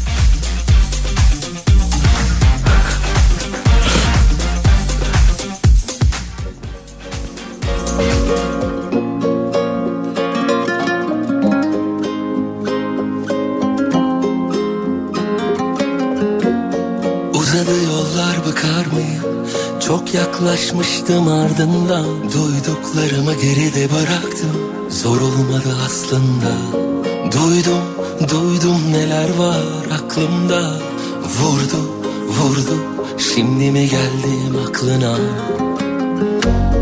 Yaklaşmıştım ardından. Duyduklarımı geride bıraktım. Zor olmadı aslında. Duydum, duydum neler var aklımda. Vurdu, vurdu Şimdi mi geldim aklına?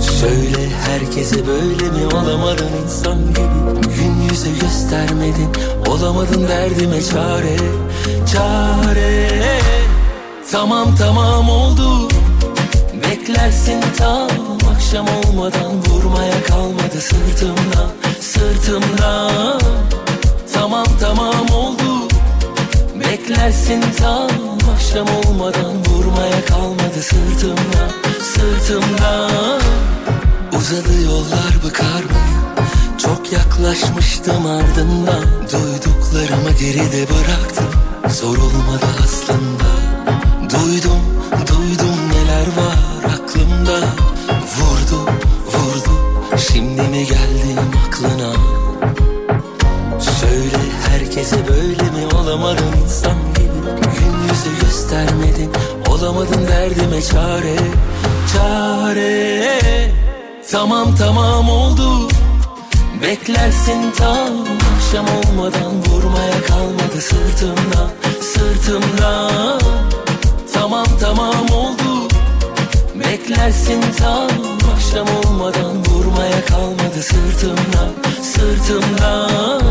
Söyle herkese böyle mi olamadın insan gibi? Gün yüzü göstermedin Olamadın derdime çare. Çare. Tamam tamam oldu Beklersin tam akşam olmadan Vurmaya kalmadı sırtımdan Sırtımdan Tamam tamam oldu. Beklersin tam akşam olmadan Vurmaya kalmadı sırtımdan Sırtımdan Uzadı yollar bıkar mıyım Çok yaklaşmıştım ardından. Duyduklarımı geride bıraktım. Zor olmadı aslında. Duydum, duydum neler var aklımda Vurdu, vurdu. Şimdi mi geldim aklına? Söyle herkese böyle mi olamadın insan gibi Gün yüzü göstermedin Olamadın derdime çare Çare. Tamam tamam oldu. Beklersin tam akşam olmadan Vurmaya kalmadı sırtımdan Sırtımdan Tamam tamam oldu Beklersin tam akşam olmadan Vurmaya kalmadı sırtımdan Sırtımdan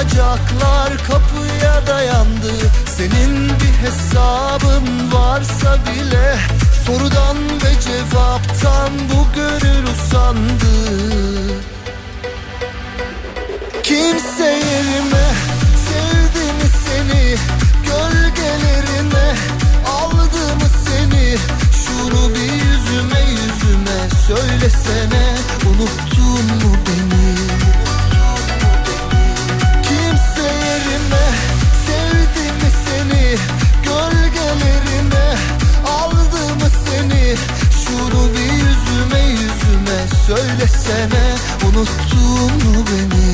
Unutulacaklar kapıya dayandı. Senin bir hesabın varsa bile Sorudan ve cevaptan bu gönül usandı. Kimse yerime sevdi mi seni? Gölgelerine aldı mı seni? Şunu bir yüzüme yüzüme söylesene Unuttun mu beni Yerime sevdi mi seni. Gölgelerine aldı mı seni. Şunu bir yüzüme yüzüme söylesene Unuttun mu beni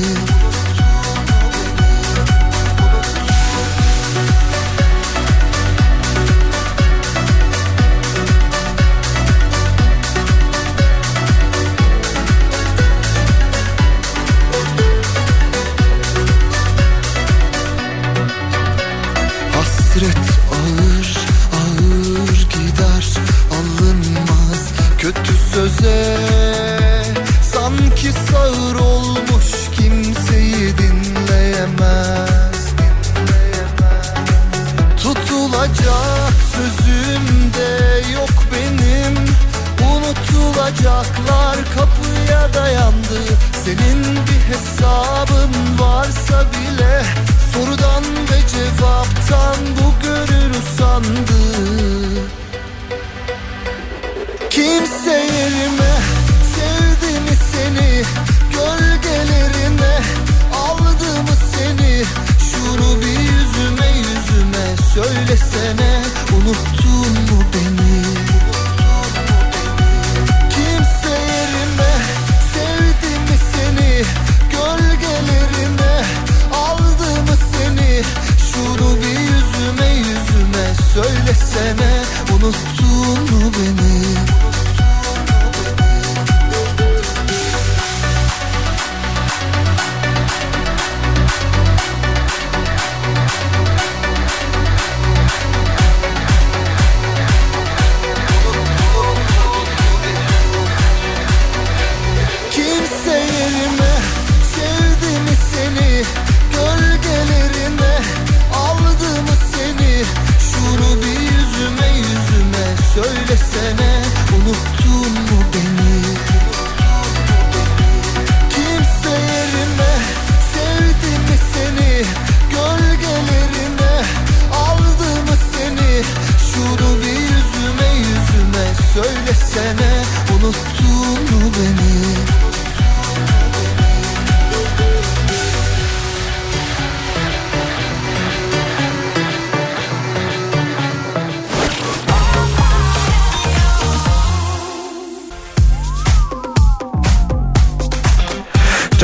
mu beni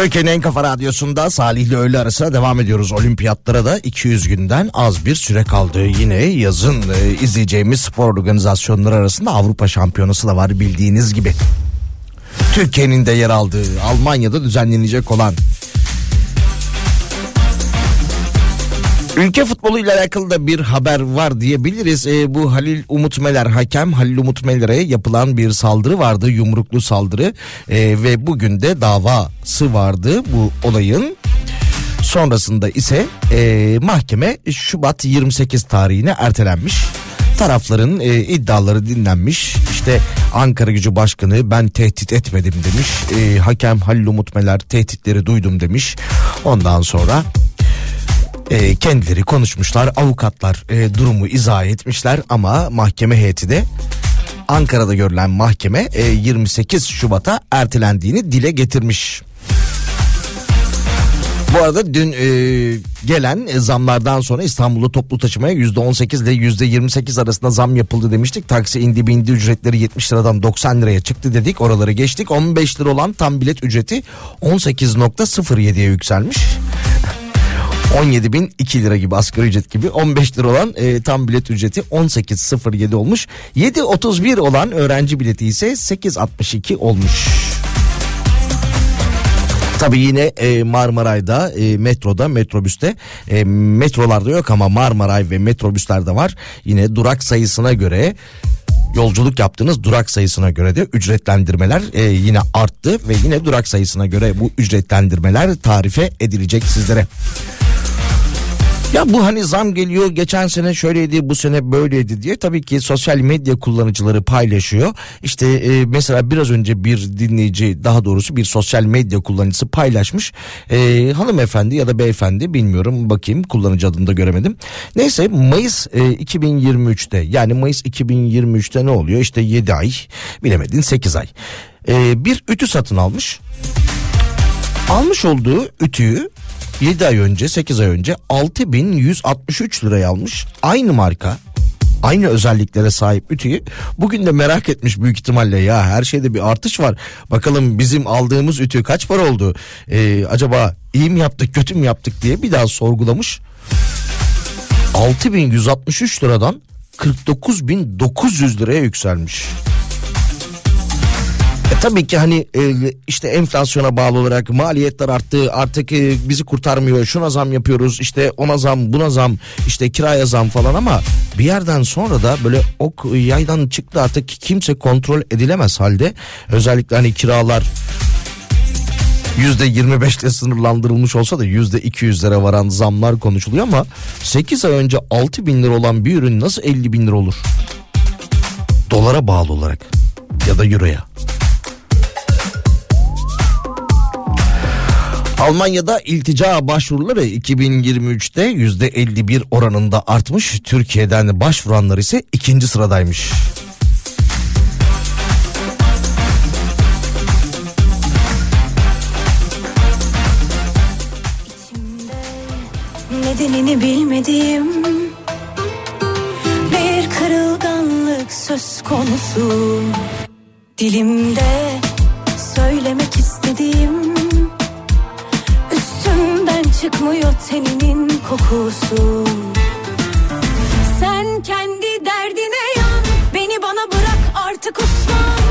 Türkiye'nin en kafa radyosunda Salih ile öğle arasına devam ediyoruz. Olimpiyatlara da 200 günden az bir süre kaldı. Yine yazın e, izleyeceğimiz spor organizasyonları arasında Avrupa Şampiyonası da var bildiğiniz gibi. Türkiye'nin de yer aldığı Almanya'da düzenlenecek olan Ülke futbolu ile alakalı da bir haber var diyebiliriz. E, bu Halil Umut Meler hakem Halil Umut Meler'e yapılan bir saldırı vardı. Yumruklu saldırı E, ve bugün de davası vardı bu olayın. Sonrasında ise e, mahkeme Şubat 28 tarihine ertelenmiş. Tarafların e, iddiaları dinlenmiş. İşte Ankara Gücü Başkanı ben tehdit etmedim demiş. E, hakem Halil Umut Meler tehditleri duydum demiş. Ondan sonra e, kendileri konuşmuşlar. Avukatlar e, durumu izah etmişler ama mahkeme heyeti de Ankara'da görülen mahkeme e, 28 Şubat'a ertelendiğini dile getirmiş. Bu arada dün e, gelen zamlardan sonra İstanbul'da toplu taşımaya %18 ile %28 arasında zam yapıldı demiştik. Taksi indi bindi ücretleri 70 liradan 90 liraya çıktı dedik. Oraları geçtik. 15 lira olan tam bilet ücreti 18.07'ye yükselmiş. 17 bin 2 lira gibi asgari ücret gibi 15 lira olan e, tam bilet ücreti 18.07 olmuş. 7.31 olan öğrenci bileti ise 8.62 olmuş. Tabii yine e, Marmaray'da, e, metroda, metrobüste, e, metrolarda yok ama Marmaray ve metrobüslerde var. Yine durak sayısına göre Yolculuk yaptığınız durak sayısına göre de ücretlendirmeler e, yine arttı ve yine durak sayısına göre bu ücretlendirmeler tarife edilecek sizlere. Ya bu hani zam geliyor geçen sene şöyleydi bu sene böyleydi diye tabii ki sosyal medya kullanıcıları paylaşıyor. İşte e, mesela biraz önce bir dinleyici daha doğrusu bir sosyal medya kullanıcısı paylaşmış. E, hanımefendi ya da beyefendi bilmiyorum bakayım kullanıcı adını da göremedim. Neyse Mayıs e, 2023'te yani Mayıs 2023'te ne oluyor işte 7 ay bilemedin 8 ay. E, bir ütü satın almış. Almış olduğu ütüyü 7 ay önce 8 ay önce 6163 liraya almış. Aynı marka aynı özelliklere sahip ütüyü bugün de merak etmiş büyük ihtimalle ya her şeyde bir artış var. Bakalım bizim aldığımız ütü kaç para oldu? Ee, acaba iyi mi yaptık kötü mü yaptık diye bir daha sorgulamış. 6163 liradan 49900 liraya yükselmiş. Tabii ki hani e, işte enflasyona bağlı olarak maliyetler arttı artık e, bizi kurtarmıyor şuna zam yapıyoruz işte ona zam buna zam işte kiraya zam falan ama bir yerden sonra da böyle ok yaydan çıktı artık kimse kontrol edilemez halde özellikle hani kiralar yüzde 25 ile sınırlandırılmış olsa da yüzde 200'lere varan zamlar konuşuluyor ama 8 ay önce 6 bin lira olan bir ürün nasıl 50 bin lira olur? Dolara bağlı olarak ya da euroya. Almanya'da iltica başvuruları 2023'te %51 oranında artmış. Türkiye'den başvuranlar ise ikinci sıradaymış. Nedenini bilmediğim Bir kırılganlık söz konusu Dilimde söylemek istediğim çıkmıyor teninin kokusu. Sen kendi derdine yan Beni bana bırak artık uslan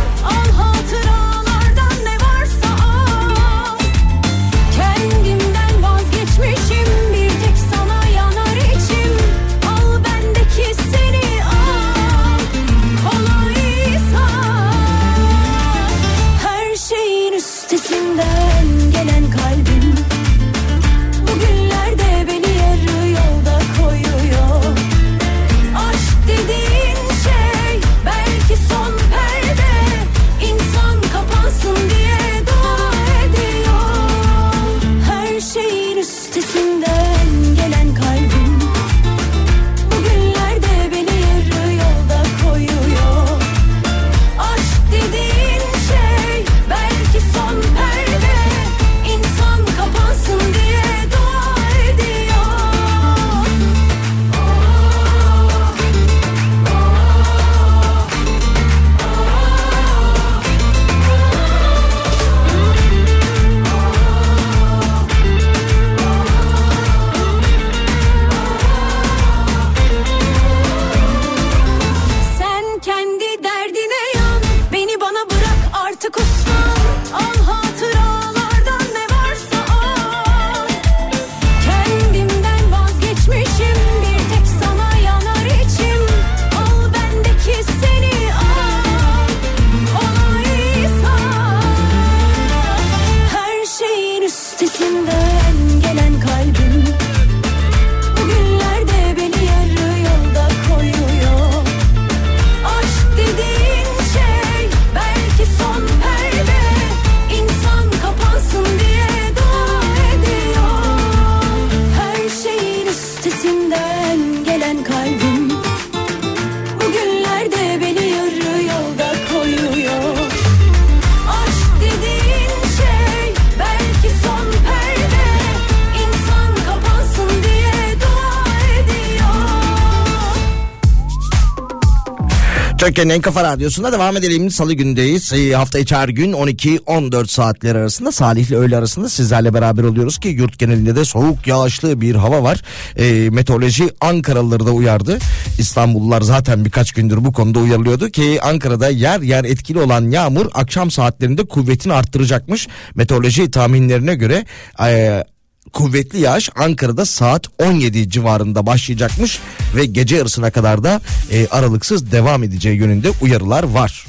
Türkiye'nin en kafa radyosunda devam edelim. Salı gündeyiz. Ee, hafta içi gün 12-14 saatler arasında Salih ile öğle arasında sizlerle beraber oluyoruz ki yurt genelinde de soğuk yağışlı bir hava var. Ee, meteoroloji Ankaralıları da uyardı. İstanbullular zaten birkaç gündür bu konuda uyarılıyordu ki Ankara'da yer yer etkili olan yağmur akşam saatlerinde kuvvetini arttıracakmış. Meteoroloji tahminlerine göre e, kuvvetli yağış Ankara'da saat 17 civarında başlayacakmış ve gece yarısına kadar da e, aralıksız devam edeceği yönünde uyarılar var.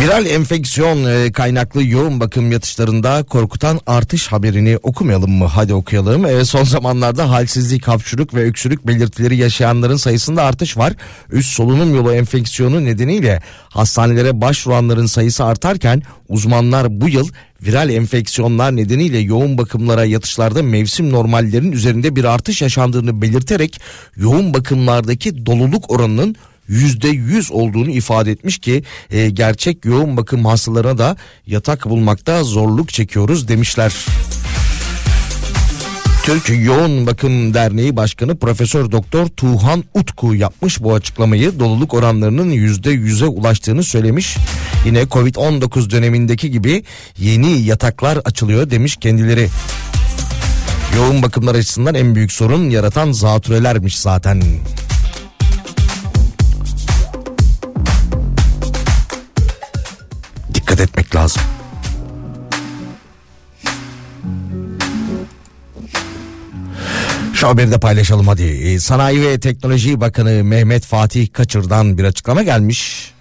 Viral enfeksiyon e, kaynaklı yoğun bakım yatışlarında korkutan artış haberini okumayalım mı? Hadi okuyalım. E, son zamanlarda halsizlik, hapşuruk ve öksürük belirtileri yaşayanların sayısında artış var. Üst solunum yolu enfeksiyonu nedeniyle hastanelere başvuranların sayısı artarken uzmanlar bu yıl viral enfeksiyonlar nedeniyle yoğun bakımlara yatışlarda mevsim normallerin üzerinde bir artış yaşandığını belirterek yoğun bakımlardaki doluluk oranının yüzde yüz olduğunu ifade etmiş ki e, gerçek yoğun bakım hastalarına da yatak bulmakta zorluk çekiyoruz demişler. Türk Yoğun Bakım Derneği Başkanı Profesör Doktor Tuğhan Utku yapmış bu açıklamayı. Doluluk oranlarının yüzde yüze ulaştığını söylemiş. Yine Covid-19 dönemindeki gibi yeni yataklar açılıyor demiş kendileri. Yoğun bakımlar açısından en büyük sorun yaratan zatürelermiş zaten. Dikkat etmek lazım. Şu haberi de paylaşalım hadi. Ee, Sanayi ve Teknoloji Bakanı Mehmet Fatih Kaçır'dan bir açıklama gelmiş.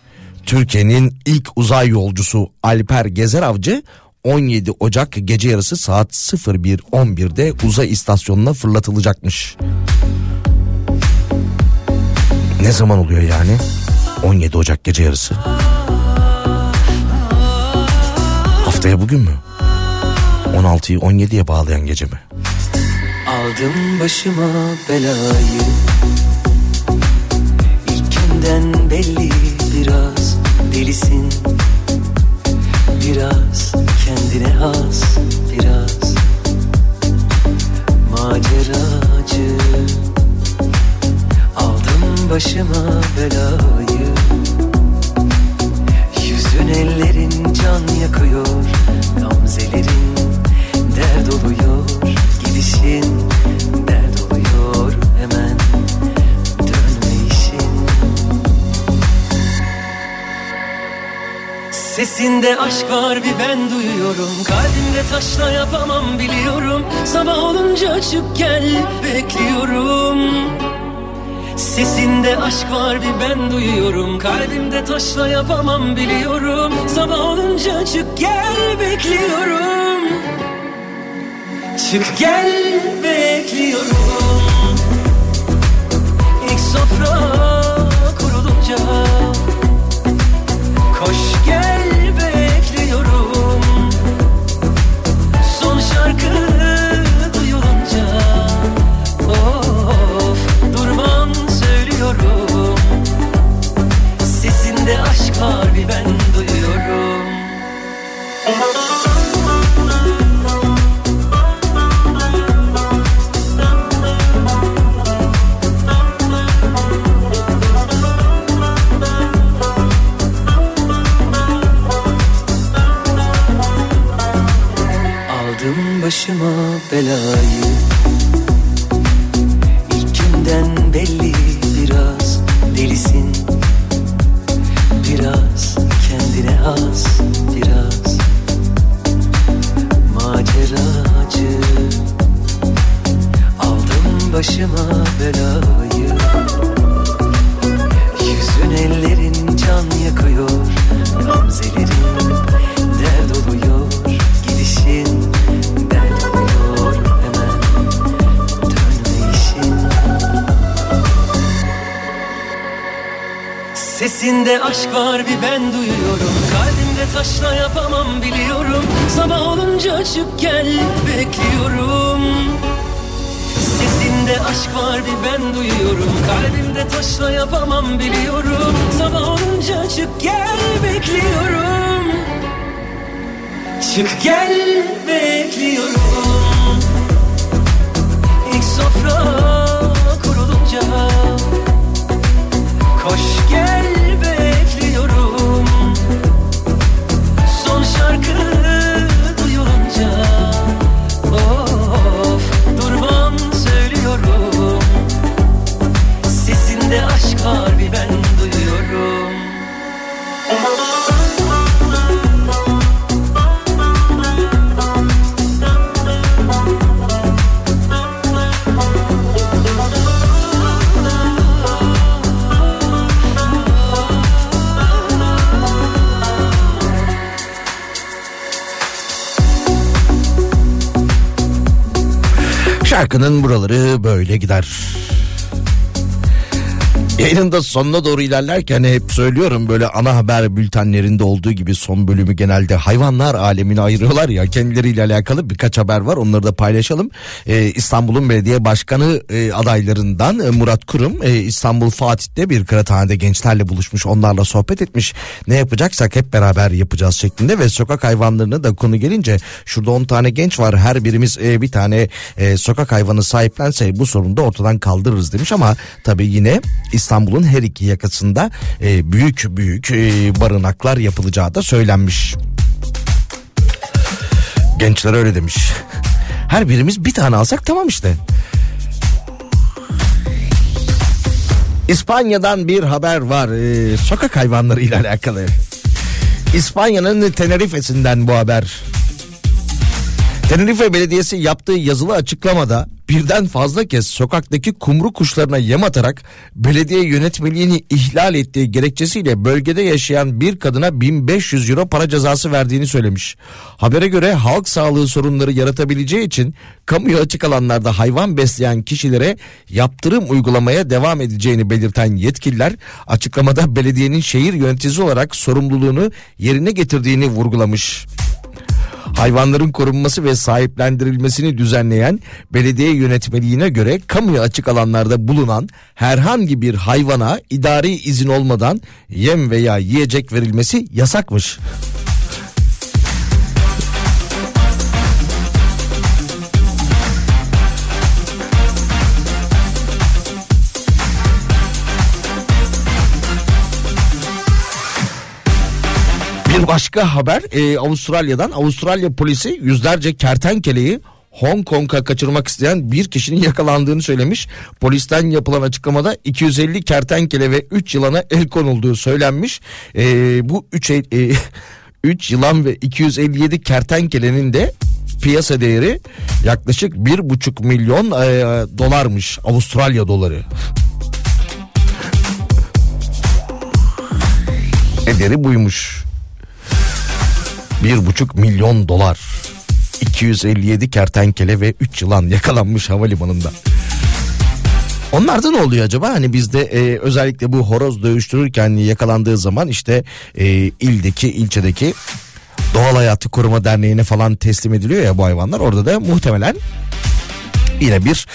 Türkiye'nin ilk uzay yolcusu Alper Gezer Avcı 17 Ocak gece yarısı saat 01.11'de uzay istasyonuna fırlatılacakmış. Ne zaman oluyor yani? 17 Ocak gece yarısı. Haftaya bugün mü? 16'yı 17'ye bağlayan gece mi? Aldım başıma belayı İlkinden belli aşk var bir ben duyuyorum. Kalbimde taşla yapamam biliyorum. Sabah olunca açıp gel bekliyorum. Sesinde aşk var bir ben duyuyorum. Kalbimde taşla yapamam biliyorum. Sabah olunca çık gel bekliyorum. Çık gel bekliyorum. İlk sofra kurulunca Koş gel Bir ben Taşla yapamam biliyorum. Sabah olunca açıp gel bekliyorum. Çık gel bekliyorum. İlk sofra kurulunca Koş gel bekliyorum. Son şarkı Şarkının buraları böyle gider. Yayının sonuna doğru ilerlerken hep söylüyorum böyle ana haber bültenlerinde olduğu gibi son bölümü genelde hayvanlar alemine ayırıyorlar ya kendileriyle alakalı birkaç haber var onları da paylaşalım. Ee, İstanbul'un belediye başkanı e, adaylarından e, Murat Kurum e, İstanbul Fatih'te bir kıraathanede gençlerle buluşmuş onlarla sohbet etmiş. Ne yapacaksak hep beraber yapacağız şeklinde ve sokak hayvanlarına da konu gelince şurada 10 tane genç var her birimiz e, bir tane e, sokak hayvanı sahiplense bu sorunu da ortadan kaldırırız demiş ama tabii yine İstanbul'un her iki yakasında e, büyük büyük e, barınaklar yapılacağı da söylenmiş. Gençler öyle demiş. Her birimiz bir tane alsak tamam işte. İspanya'dan bir haber var. Ee, sokak hayvanları ile alakalı. İspanya'nın Tenerife'sinden bu haber. Tenerife Belediyesi yaptığı yazılı açıklamada birden fazla kez sokaktaki kumru kuşlarına yem atarak belediye yönetmeliğini ihlal ettiği gerekçesiyle bölgede yaşayan bir kadına 1500 euro para cezası verdiğini söylemiş. Habere göre halk sağlığı sorunları yaratabileceği için kamuya açık alanlarda hayvan besleyen kişilere yaptırım uygulamaya devam edeceğini belirten yetkililer açıklamada belediyenin şehir yöneticisi olarak sorumluluğunu yerine getirdiğini vurgulamış hayvanların korunması ve sahiplendirilmesini düzenleyen belediye yönetmeliğine göre kamuya açık alanlarda bulunan herhangi bir hayvana idari izin olmadan yem veya yiyecek verilmesi yasakmış. Bir başka haber e, Avustralya'dan Avustralya polisi yüzlerce kertenkeleyi Hong Kong'a kaçırmak isteyen bir kişinin yakalandığını söylemiş. Polisten yapılan açıklamada 250 kertenkele ve 3 yılana el konulduğu söylenmiş. E, bu 3 e, 3 yılan ve 257 kertenkelenin de piyasa değeri yaklaşık 1,5 milyon e, dolarmış Avustralya doları. Ederi buymuş. Bir buçuk milyon dolar. 257 kertenkele ve 3 yılan yakalanmış havalimanında. Onlarda ne oluyor acaba? Hani bizde e, özellikle bu horoz dövüştürürken yakalandığı zaman işte e, ildeki ilçedeki Doğal Hayatı Koruma Derneği'ne falan teslim ediliyor ya bu hayvanlar. Orada da muhtemelen yine bir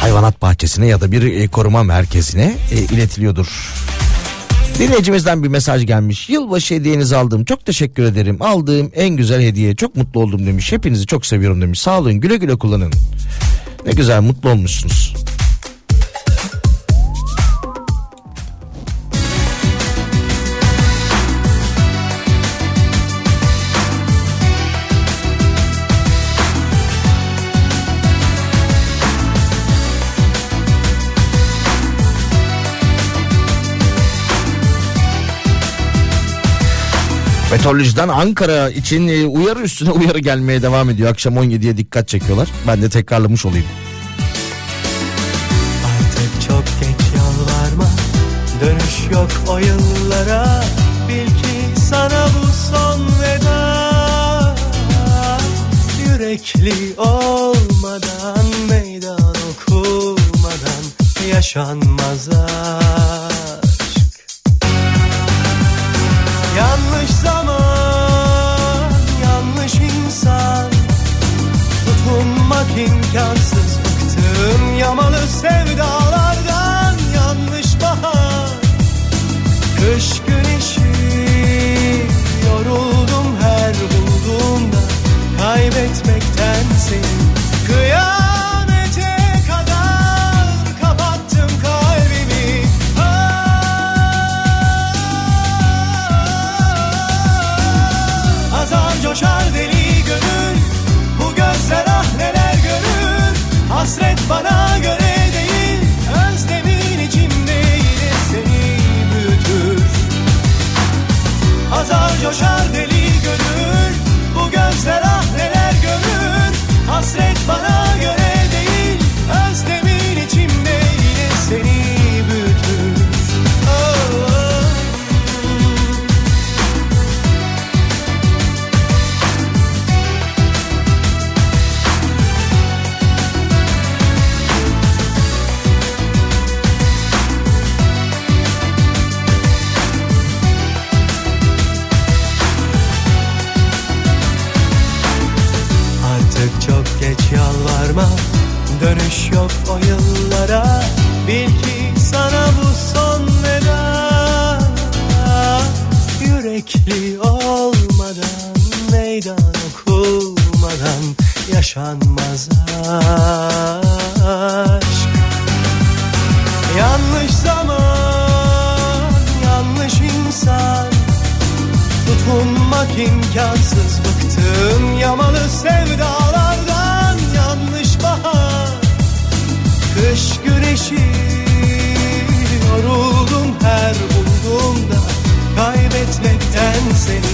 hayvanat bahçesine ya da bir e, koruma merkezine e, iletiliyordur. Dinleyicimizden bir mesaj gelmiş. Yılbaşı hediyenizi aldım. Çok teşekkür ederim. Aldığım en güzel hediye. Çok mutlu oldum demiş. Hepinizi çok seviyorum demiş. Sağ olun güle güle kullanın. Ne güzel mutlu olmuşsunuz. Meteorolojiden Ankara için e, uyarı üstüne uyarı gelmeye devam ediyor. Akşam 17'ye dikkat çekiyorlar. Ben de tekrarlamış olayım. Artık çok geç yalvarma Dönüş yok o yıllara Bil ki sana bu son veda Yürekli olmadan Meydan okumadan Yaşanmaz aşk Yanlış zaman Tutunmak imkansız. Bıktım yamalı sevdalardan Yanlış bahar. Kış güneşi Yoruldum her bulduğumda. Kaybetmekten seni Kıyamete Hasret bana göre değil Özlemin içimde yine seni büyütür. Azar coşar deli gönül Bu gözler ah neler görür. Hasret bana göre yalvarma. Dönüş yok o yıllara. Bil ki sana bu son veda. Yürekli olmadan Meydan okunmadan Yaşanmaz aşk. Yanlış zaman Yanlış insan. Tutunmak imkansız Bıktım yamalı sevdalardan Kış güneşi. Yoruldum her bulduğumda Kaybetmekten seni.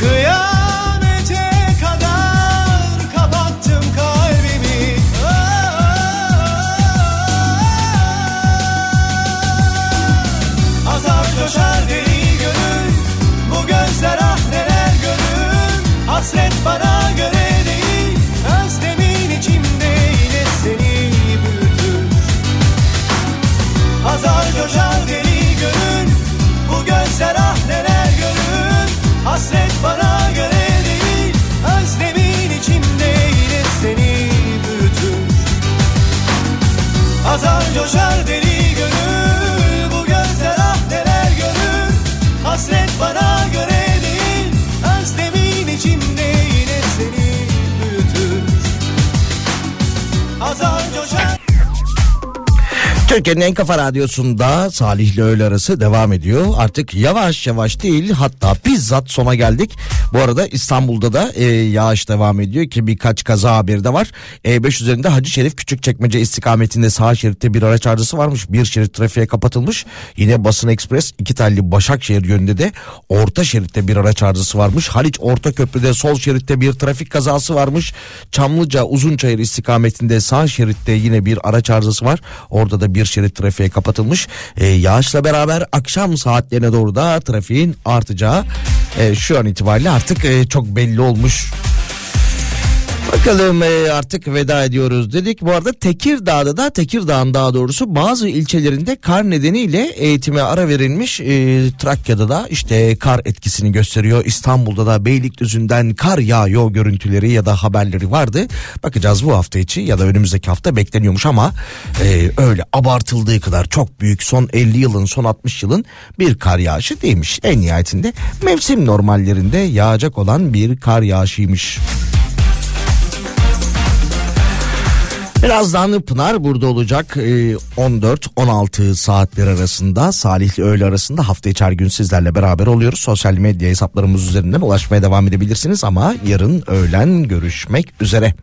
Kıyamete kadar Kapattım kalbimi. Azar coşar deli gönül Bu gözler ah neler görür Hasret bana göre coşar deli gönül Bu gözler ah neler görür Hasret bana göre değil Özlemin içimde yine seni büyütür Azar coşar Türkiye'nin en kafa radyosunda Salih ile öğle arası devam ediyor. Artık yavaş yavaş değil hatta bizzat sona geldik. Bu arada İstanbul'da da e, yağış devam ediyor ki birkaç kaza haberi de var. E5 üzerinde Hacı Şerif Küçükçekmece istikametinde sağ şeritte bir araç arızası varmış. Bir şerit trafiğe kapatılmış. Yine Basın Ekspres iki telli Başakşehir yönünde de orta şeritte bir araç arızası varmış. Haliç Orta Köprü'de sol şeritte bir trafik kazası varmış. Çamlıca Uzunçayır istikametinde sağ şeritte yine bir araç arızası var. Orada da bir şerit trafiğe kapatılmış. E, yağışla beraber akşam saatlerine doğru da trafiğin artacağı e, şu an itibariyle artık e, çok belli olmuş. Bakalım e, artık veda ediyoruz dedik. Bu arada Tekirdağ'da da Tekirdağ'ın daha doğrusu bazı ilçelerinde kar nedeniyle eğitime ara verilmiş. E, Trakya'da da işte kar etkisini gösteriyor. İstanbul'da da Beylikdüzü'nden kar yağıyor görüntüleri ya da haberleri vardı. Bakacağız bu hafta içi ya da önümüzdeki hafta bekleniyormuş ama e, öyle abartıldığı kadar çok büyük son 50 yılın son 60 yılın bir kar yağışı değilmiş. En nihayetinde mevsim normallerinde yağacak olan bir kar yağışıymış. Birazdan Pınar burada olacak Ee, 14-16 saatler arasında Salih'le öğle arasında hafta içi gün sizlerle beraber oluyoruz. Sosyal medya hesaplarımız üzerinden ulaşmaya devam edebilirsiniz ama yarın öğlen görüşmek üzere.